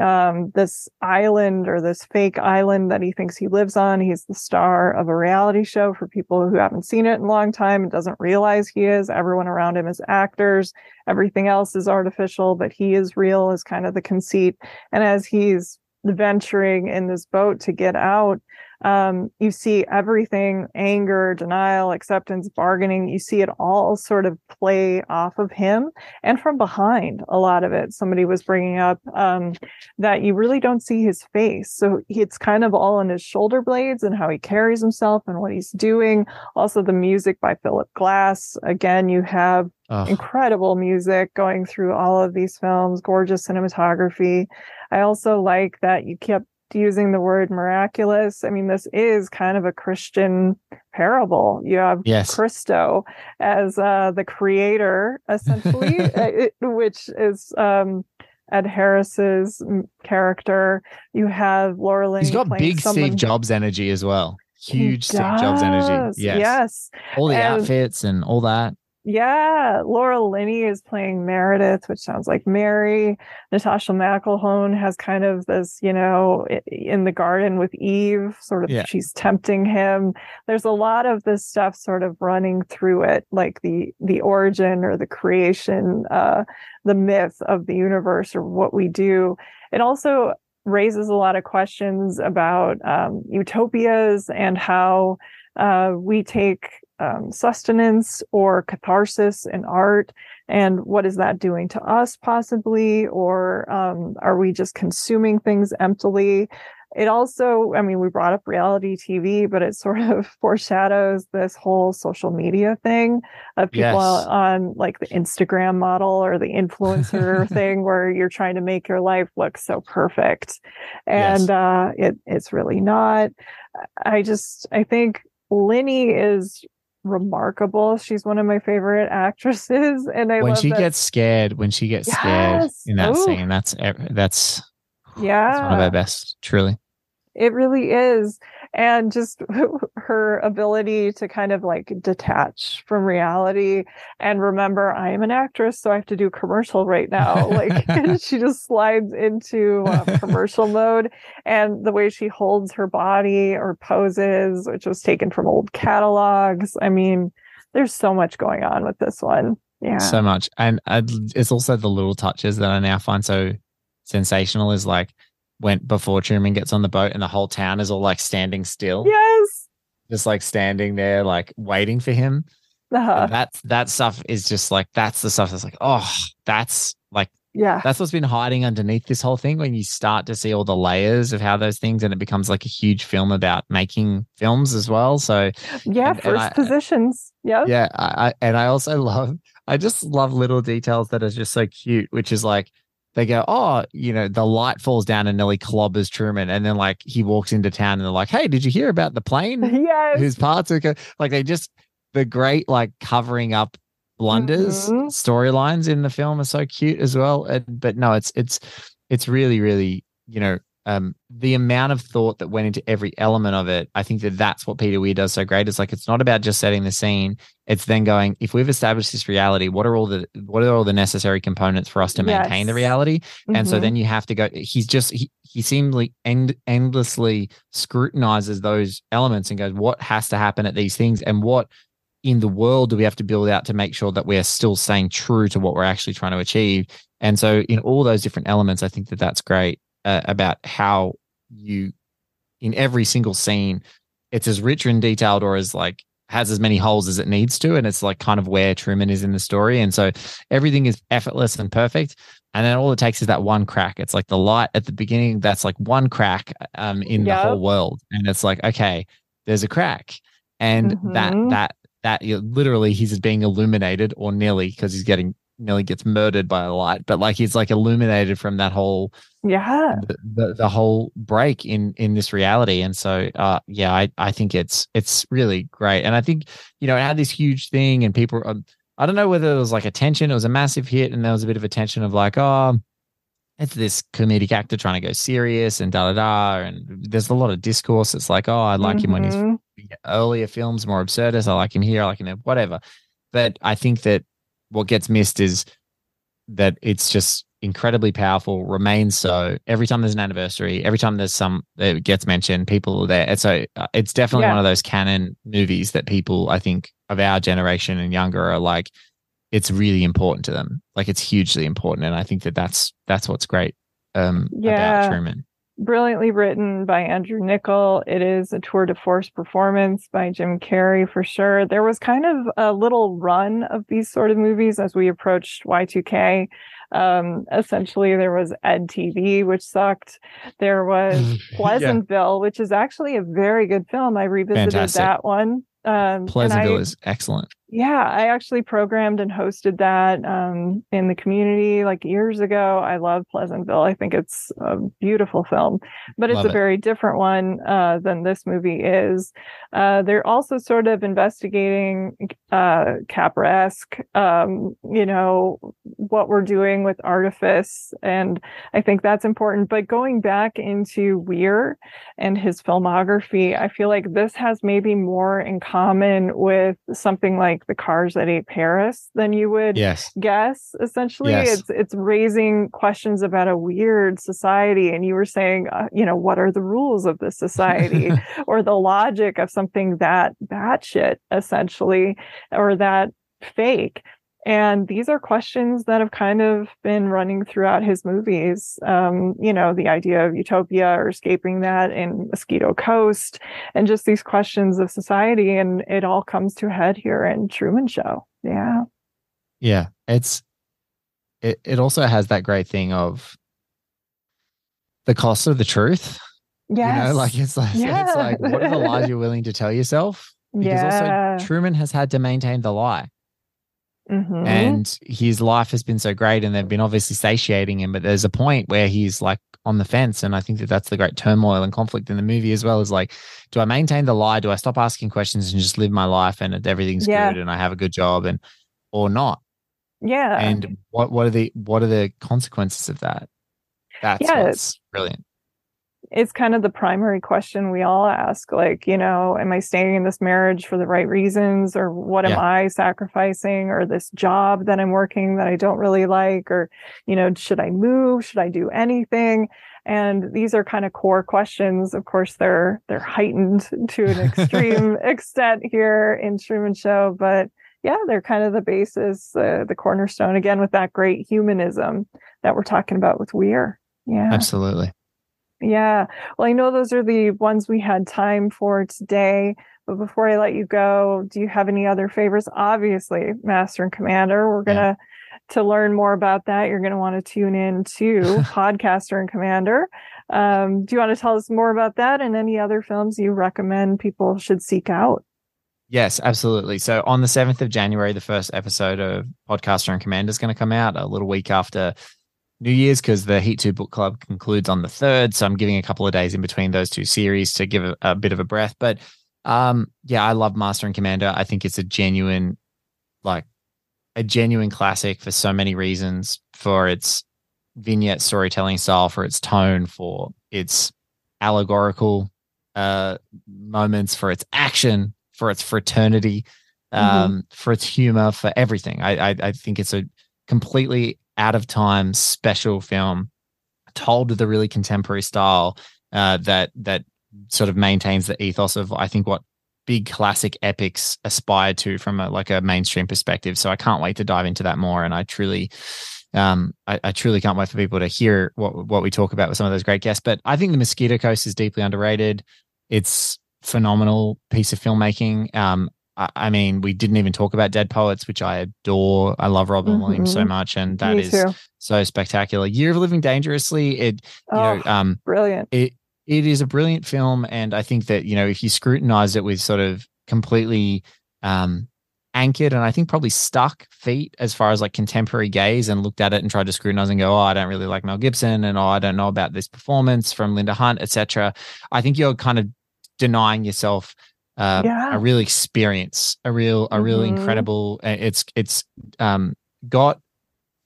um, this island or this fake island that he thinks he lives on. He's the star of a reality show for people who haven't seen it in a long time and doesn't realize he is. Everyone around him is actors. Everything else is artificial, but he is real is kind of the conceit. And as he's venturing in this boat to get out um, you see everything anger, denial, acceptance, bargaining. You see it all sort of play off of him and from behind a lot of it. Somebody was bringing up um, that you really don't see his face. So it's kind of all on his shoulder blades and how he carries himself and what he's doing. Also, the music by Philip Glass. Again, you have incredible music going through all of these films, gorgeous cinematography. I also like that you kept using the word miraculous. I mean, this is kind of a Christian parable. You have yes. Christof as uh, the creator, essentially, uh, which is um, Ed Harris's character. You have Laura Linney. He's got big someone... Steve Jobs energy as well. Huge Steve Jobs energy. Yes. Yes. All the and, outfits and all that. Yeah, Laura Linney is playing Meredith, which sounds like Mary. Natasha McElhone has kind of this, you know, in the garden with Eve, sort of yeah. she's tempting him. There's a lot of this stuff sort of running through it, like the the origin or the creation, uh, the myth of the universe or what we do. It also raises a lot of questions about um, utopias and how uh, we take um, sustenance or catharsis in art? And what is that doing to us possibly? Or um, are we just consuming things emptily? It also i mean we brought up reality tv but it sort of foreshadows this whole social media thing of people yes. on like the instagram model or the influencer thing where you're trying to make your life look so perfect. And yes. uh it it's really not. I just i think Linney is remarkable. She's one of my favorite actresses, and I when she that... gets scared, when she gets yes. scared in that Ooh. scene, that's that's yeah, that's one of her best, truly. It really is. And just her ability to kind of like detach from reality and remember I am an actress, so I have to do commercial right now. Like she just slides into um, commercial mode. And the way she holds her body or poses, which was taken from old catalogs. I mean, there's so much going on with this one. Yeah. So much. And uh, it's also the little touches that I now find so sensational is like went before Truman gets on the boat and the whole town is all like standing still. Yes. Just like standing there, like waiting for him. Uh-huh. That's that stuff is just like that's the stuff that's like, oh, that's like yeah. That's what's been hiding underneath this whole thing when you start to see all the layers of how those things and it becomes like a huge film about making films as well. So Yeah, and, first and I, positions. Yeah. Yeah. I, and I also love I just love little details that are just so cute, which is like they go, oh, you know, the light falls down and nearly clobbers Truman, and then like he walks into town and they're like, hey, did you hear about the plane? Yes. Whose parts are co-? like they just the great like covering up blunders mm-hmm. storylines in the film are so cute as well. And, but no, it's it's it's really really you know um, the amount of thought that went into every element of it, I think that that's what Peter Weir does so great. It's like it's not about just setting the scene; it's then going, if we've established this reality, what are all the what are all the necessary components for us to maintain yes. the reality? Mm-hmm. And so mm-hmm. then you have to go. He's just he he seemingly end, endlessly scrutinizes those elements and goes, what has to happen at these things, and what in the world do we have to build out to make sure that we're still staying true to what we're actually trying to achieve? And so in all those different elements, I think that that's great uh, about how you in every single scene it's as rich and detailed or as like has as many holes as it needs to and it's like kind of where truman is in the story and so everything is effortless and perfect and then all it takes is that one crack it's like the light at the beginning that's like one crack um in yep. the whole world and it's like okay there's a crack and mm-hmm. that that that you literally he's being illuminated or nearly because he's getting nearly gets murdered by a light, but like he's like illuminated from that whole yeah. the, the, the, whole break in in this reality. And so uh yeah i i think it's it's really great. And i think you know it had this huge thing and people um, i don't know whether it was like attention it was a massive hit and there was a bit of attention of like oh it's this comedic actor trying to go serious and da da da. And there's a lot of discourse. It's like oh i like mm-hmm. him when he's mm-hmm. earlier films more absurdist. I like him here i like him there, whatever. But i think that what gets missed is that it's just incredibly powerful, remains so. Every time there's an anniversary, every time there's some that gets mentioned, people are there. And so uh, it's definitely yeah. one of those canon movies that people, I think, of our generation and younger are like, it's really important to them. Like it's hugely important, and I think that that's that's what's great um, yeah. about Truman. Brilliantly written by Andrew Niccol. It is a tour de force performance by Jim Carrey for sure. There was kind of a little run of these sort of movies as we approached Y2K. Um, essentially, there was Ed TV, which sucked. There was Pleasantville, yeah. which is actually a very good film. I revisited Fantastic. that one. Um, Pleasantville I, is excellent yeah, I actually programmed and hosted that um, in the community like years ago. I love Pleasantville. I think it's a beautiful film, but it's love a it. very different one uh, than this movie is. Uh, they're also sort of investigating uh, Capra-esque, um, you know, what we're doing with artifice, and I think that's important. But going back into Weir and his filmography, I feel like this has maybe more in common with something like like the cars that ate Paris than you would yes. guess. Essentially, yes. it's it's raising questions about a weird society, and you were saying, uh, you know, what are the rules of this society, or the logic of something that batshit essentially, or that fake. And these are questions that have kind of been running throughout his movies. Um, you know, the idea of utopia or escaping that in Mosquito Coast, and just these questions of society. And it all comes to a head here in Truman Show. Yeah. Yeah. It's, it, it also has that great thing of the cost of the truth. Yes. You know, like it's like, yeah. it's like, what are the lies you're willing to tell yourself? Because yeah. also Truman has had to maintain the lie. Mm-hmm. And his life has been so great, and they've been obviously satiating him. But there's a point where he's like on the fence, and I think that that's the great turmoil and conflict in the movie as well. Is like, do I maintain the lie? Do I stop asking questions and just live my life, and everything's yeah. good, and I have a good job, and or not? Yeah. And what what are the what are the consequences of that? That's yeah, what's brilliant it's kind of the primary question we all ask like you know am i staying in this marriage for the right reasons or what yeah. am i sacrificing or this job that i'm working that i don't really like or you know should i move? Should i do anything? And these are kind of core questions. Of course they're they're heightened to an extreme extent here in truman show but yeah they're kind of the basis uh, the cornerstone again with that great humanism that we're talking about with weir. Yeah. Absolutely yeah. Well, I know those are the ones we had time for today. But before I let you go, do you have any other favors? Obviously, Master and Commander. We're gonna yeah. to learn more about that. You're gonna want to tune in to Podcaster and Commander. Um, do you want to tell us more about that and any other films you recommend people should seek out? Yes, absolutely. So on the 7th of January, the first episode of Podcaster and Commander is going to come out a little week after New Year's because the Heat 2 book club concludes on the 3rd. So I'm giving a couple of days in between those two series to give a, a bit of a breath. But um, yeah, I love Master and Commander. I think it's a genuine, like, a genuine classic for so many reasons for its vignette storytelling style, for its tone, for its allegorical uh, moments, for its action, for its fraternity, mm-hmm. um, mm-hmm. for its humor, for everything. I, I, I think it's a completely out of time special film told with a really contemporary style uh, that that sort of maintains the ethos of I think what big classic epics aspire to from a like a mainstream perspective. So I can't wait to dive into that more. And I truly um, I, I, truly can't wait for people to hear what what we talk about with some of those great guests. But I think the Mosquito Coast is deeply underrated. It's phenomenal piece of filmmaking. Um, I mean, we didn't even talk about Dead Poets, which I adore. I love Robin mm-hmm. Williams so much, and that Me is too. so spectacular. Year of Living Dangerously, it you oh, know, um, brilliant. It it is a brilliant film, and I think that you know if you scrutinize it with sort of completely um, anchored and I think probably stuck feet as far as like contemporary gaze and looked at it and tried to scrutinize and go, oh, I don't really like Mel Gibson, and oh, I don't know about this performance from Linda Hunt, etc. I think you're kind of denying yourself uh, yeah. a real experience, a real, a real mm-hmm. incredible. It's it's um, got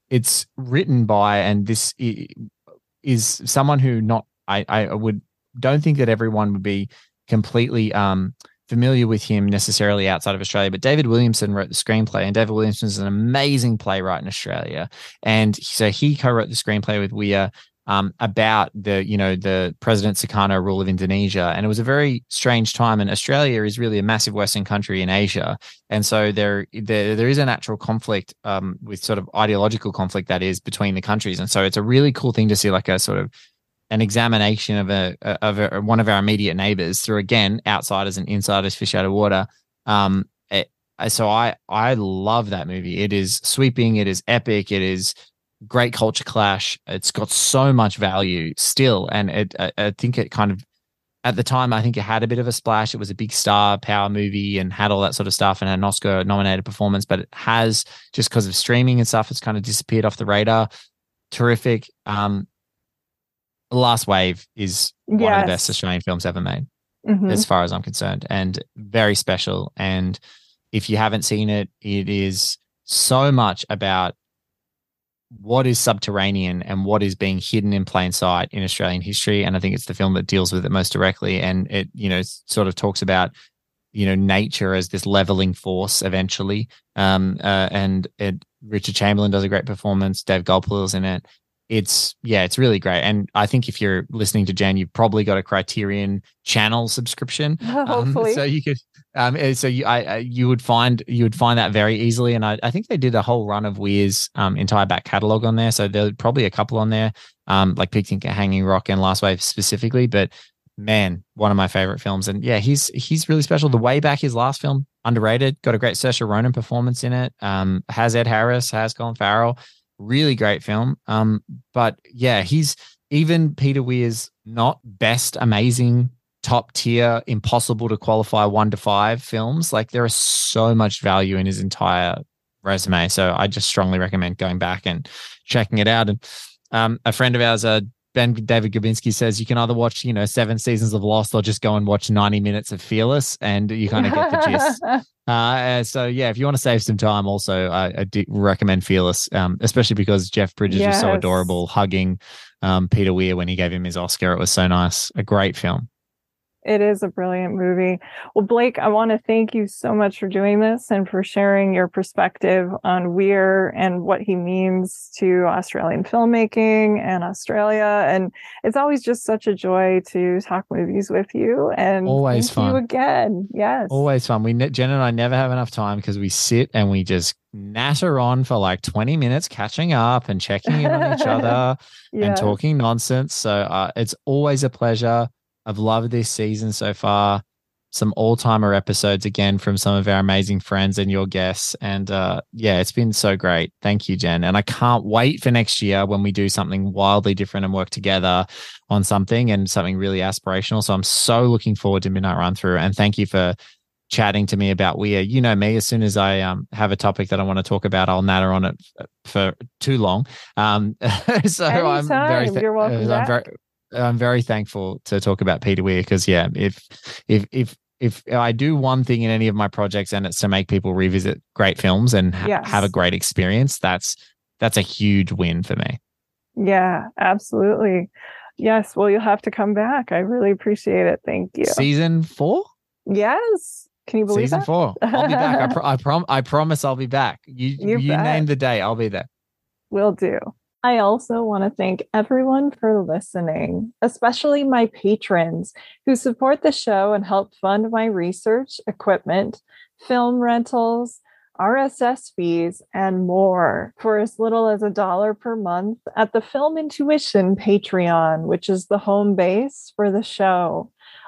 it's written by, and this is someone who not I I would don't think that everyone would be completely um familiar with him necessarily outside of Australia, but David Williamson wrote the screenplay, and David Williamson is an amazing playwright in Australia, and so he co-wrote the screenplay with Weir um, about the you know the President Sukarno rule of Indonesia, and it was a very strange time. And Australia is really a massive Western country in Asia, and so there there, there is a natural conflict um, with sort of ideological conflict that is between the countries, and so it's a really cool thing to see like a sort of an examination of a of a, one of our immediate neighbors through again outsiders and insiders fish out of water. Um, it, so I I love that movie. It is sweeping. It is epic. It is great culture clash. It's got so much value still, and it I, I think it kind of at the time, I think it had a bit of a splash. It was a big star power movie and had all that sort of stuff and had an Oscar nominated performance, but it has just because of streaming and stuff, it's kind of disappeared off the radar. Terrific. Um, Last Wave is yes. one of the best Australian films ever made, mm-hmm. as far as I'm concerned, and very special. And if you haven't seen it, it is so much about what is subterranean and what is being hidden in plain sight in Australian history. And I think it's the film that deals with it most directly. And it, you know, sort of talks about, you know, nature as this leveling force eventually. Um, uh, and it, Richard Chamberlain does a great performance. Dave Gulpilil's in it. It's yeah, it's really great. And I think if you're listening to Jen, you've probably got a Criterion channel subscription. Hopefully. Um, so you could um, eh, so you, I, you would find you would find that very easily, and I, I think they did a whole run of Weir's um, entire back catalog on there. So there's probably a couple on there, um, like at Hanging Rock and Last Wave specifically. But man, one of my favorite films, and yeah, he's he's really special. The way back his last film, underrated, got a great Saoirse Ronan performance in it. Um, has Ed Harris, has Colin Farrell, really great film. Um, but yeah, he's even Peter Weir's not best amazing top tier, impossible to qualify one to five films. Like there is so much value in his entire resume. So I just strongly recommend going back and checking it out. And um, a friend of ours, uh, Ben David Gabinski says you can either watch, you know, seven seasons of Lost or just go and watch 90 minutes of Fearless and you kind of get the gist. Uh, so yeah, if you want to save some time, also I, I do recommend Fearless, um, especially because Jeff Bridges yes. was so adorable hugging um, Peter Weir when he gave him his Oscar. It was so nice. A great film. It is a brilliant movie. Well, Blake, I want to thank you so much for doing this and for sharing your perspective on Weir and what he means to Australian filmmaking and Australia. And it's always just such a joy to talk movies with you. And always fun. you again. Yes. Always fun. We Jen and I never have enough time because we sit and we just natter on for like 20 minutes catching up and checking in on each other yes. and talking nonsense so uh, it's always a pleasure I've loved this season so far. Some all timer episodes again from some of our amazing friends and your guests. And uh, yeah, it's been so great. Thank you, Jen. And I can't wait for next year when we do something wildly different and work together on something and something really aspirational. So I'm so looking forward to Midnight Run Through. And thank you for chatting to me about Weir. You know me, as soon as I um, have a topic that I want to talk about, I'll natter on it for too long. Um, so Anytime. I'm very, th- You're welcome I'm very, I'm very thankful to talk about Peter Weir because yeah, if if if if I do one thing in any of my projects and it's to make people revisit great films and ha- yes. have a great experience, that's that's a huge win for me. Yeah, absolutely. Yes, well, you'll have to come back. I really appreciate it. Thank you. Season four. Yes. Can you believe season that? four? I'll be back. I, pro- I, prom- I promise I'll be back. You you, you name the day, I'll be there. Will do. I also want to thank everyone for listening, especially my patrons who support the show and help fund my research, equipment, film rentals, RSS fees, and more for as little as a dollar per month at the Film Intuition Patreon, which is the home base for the show.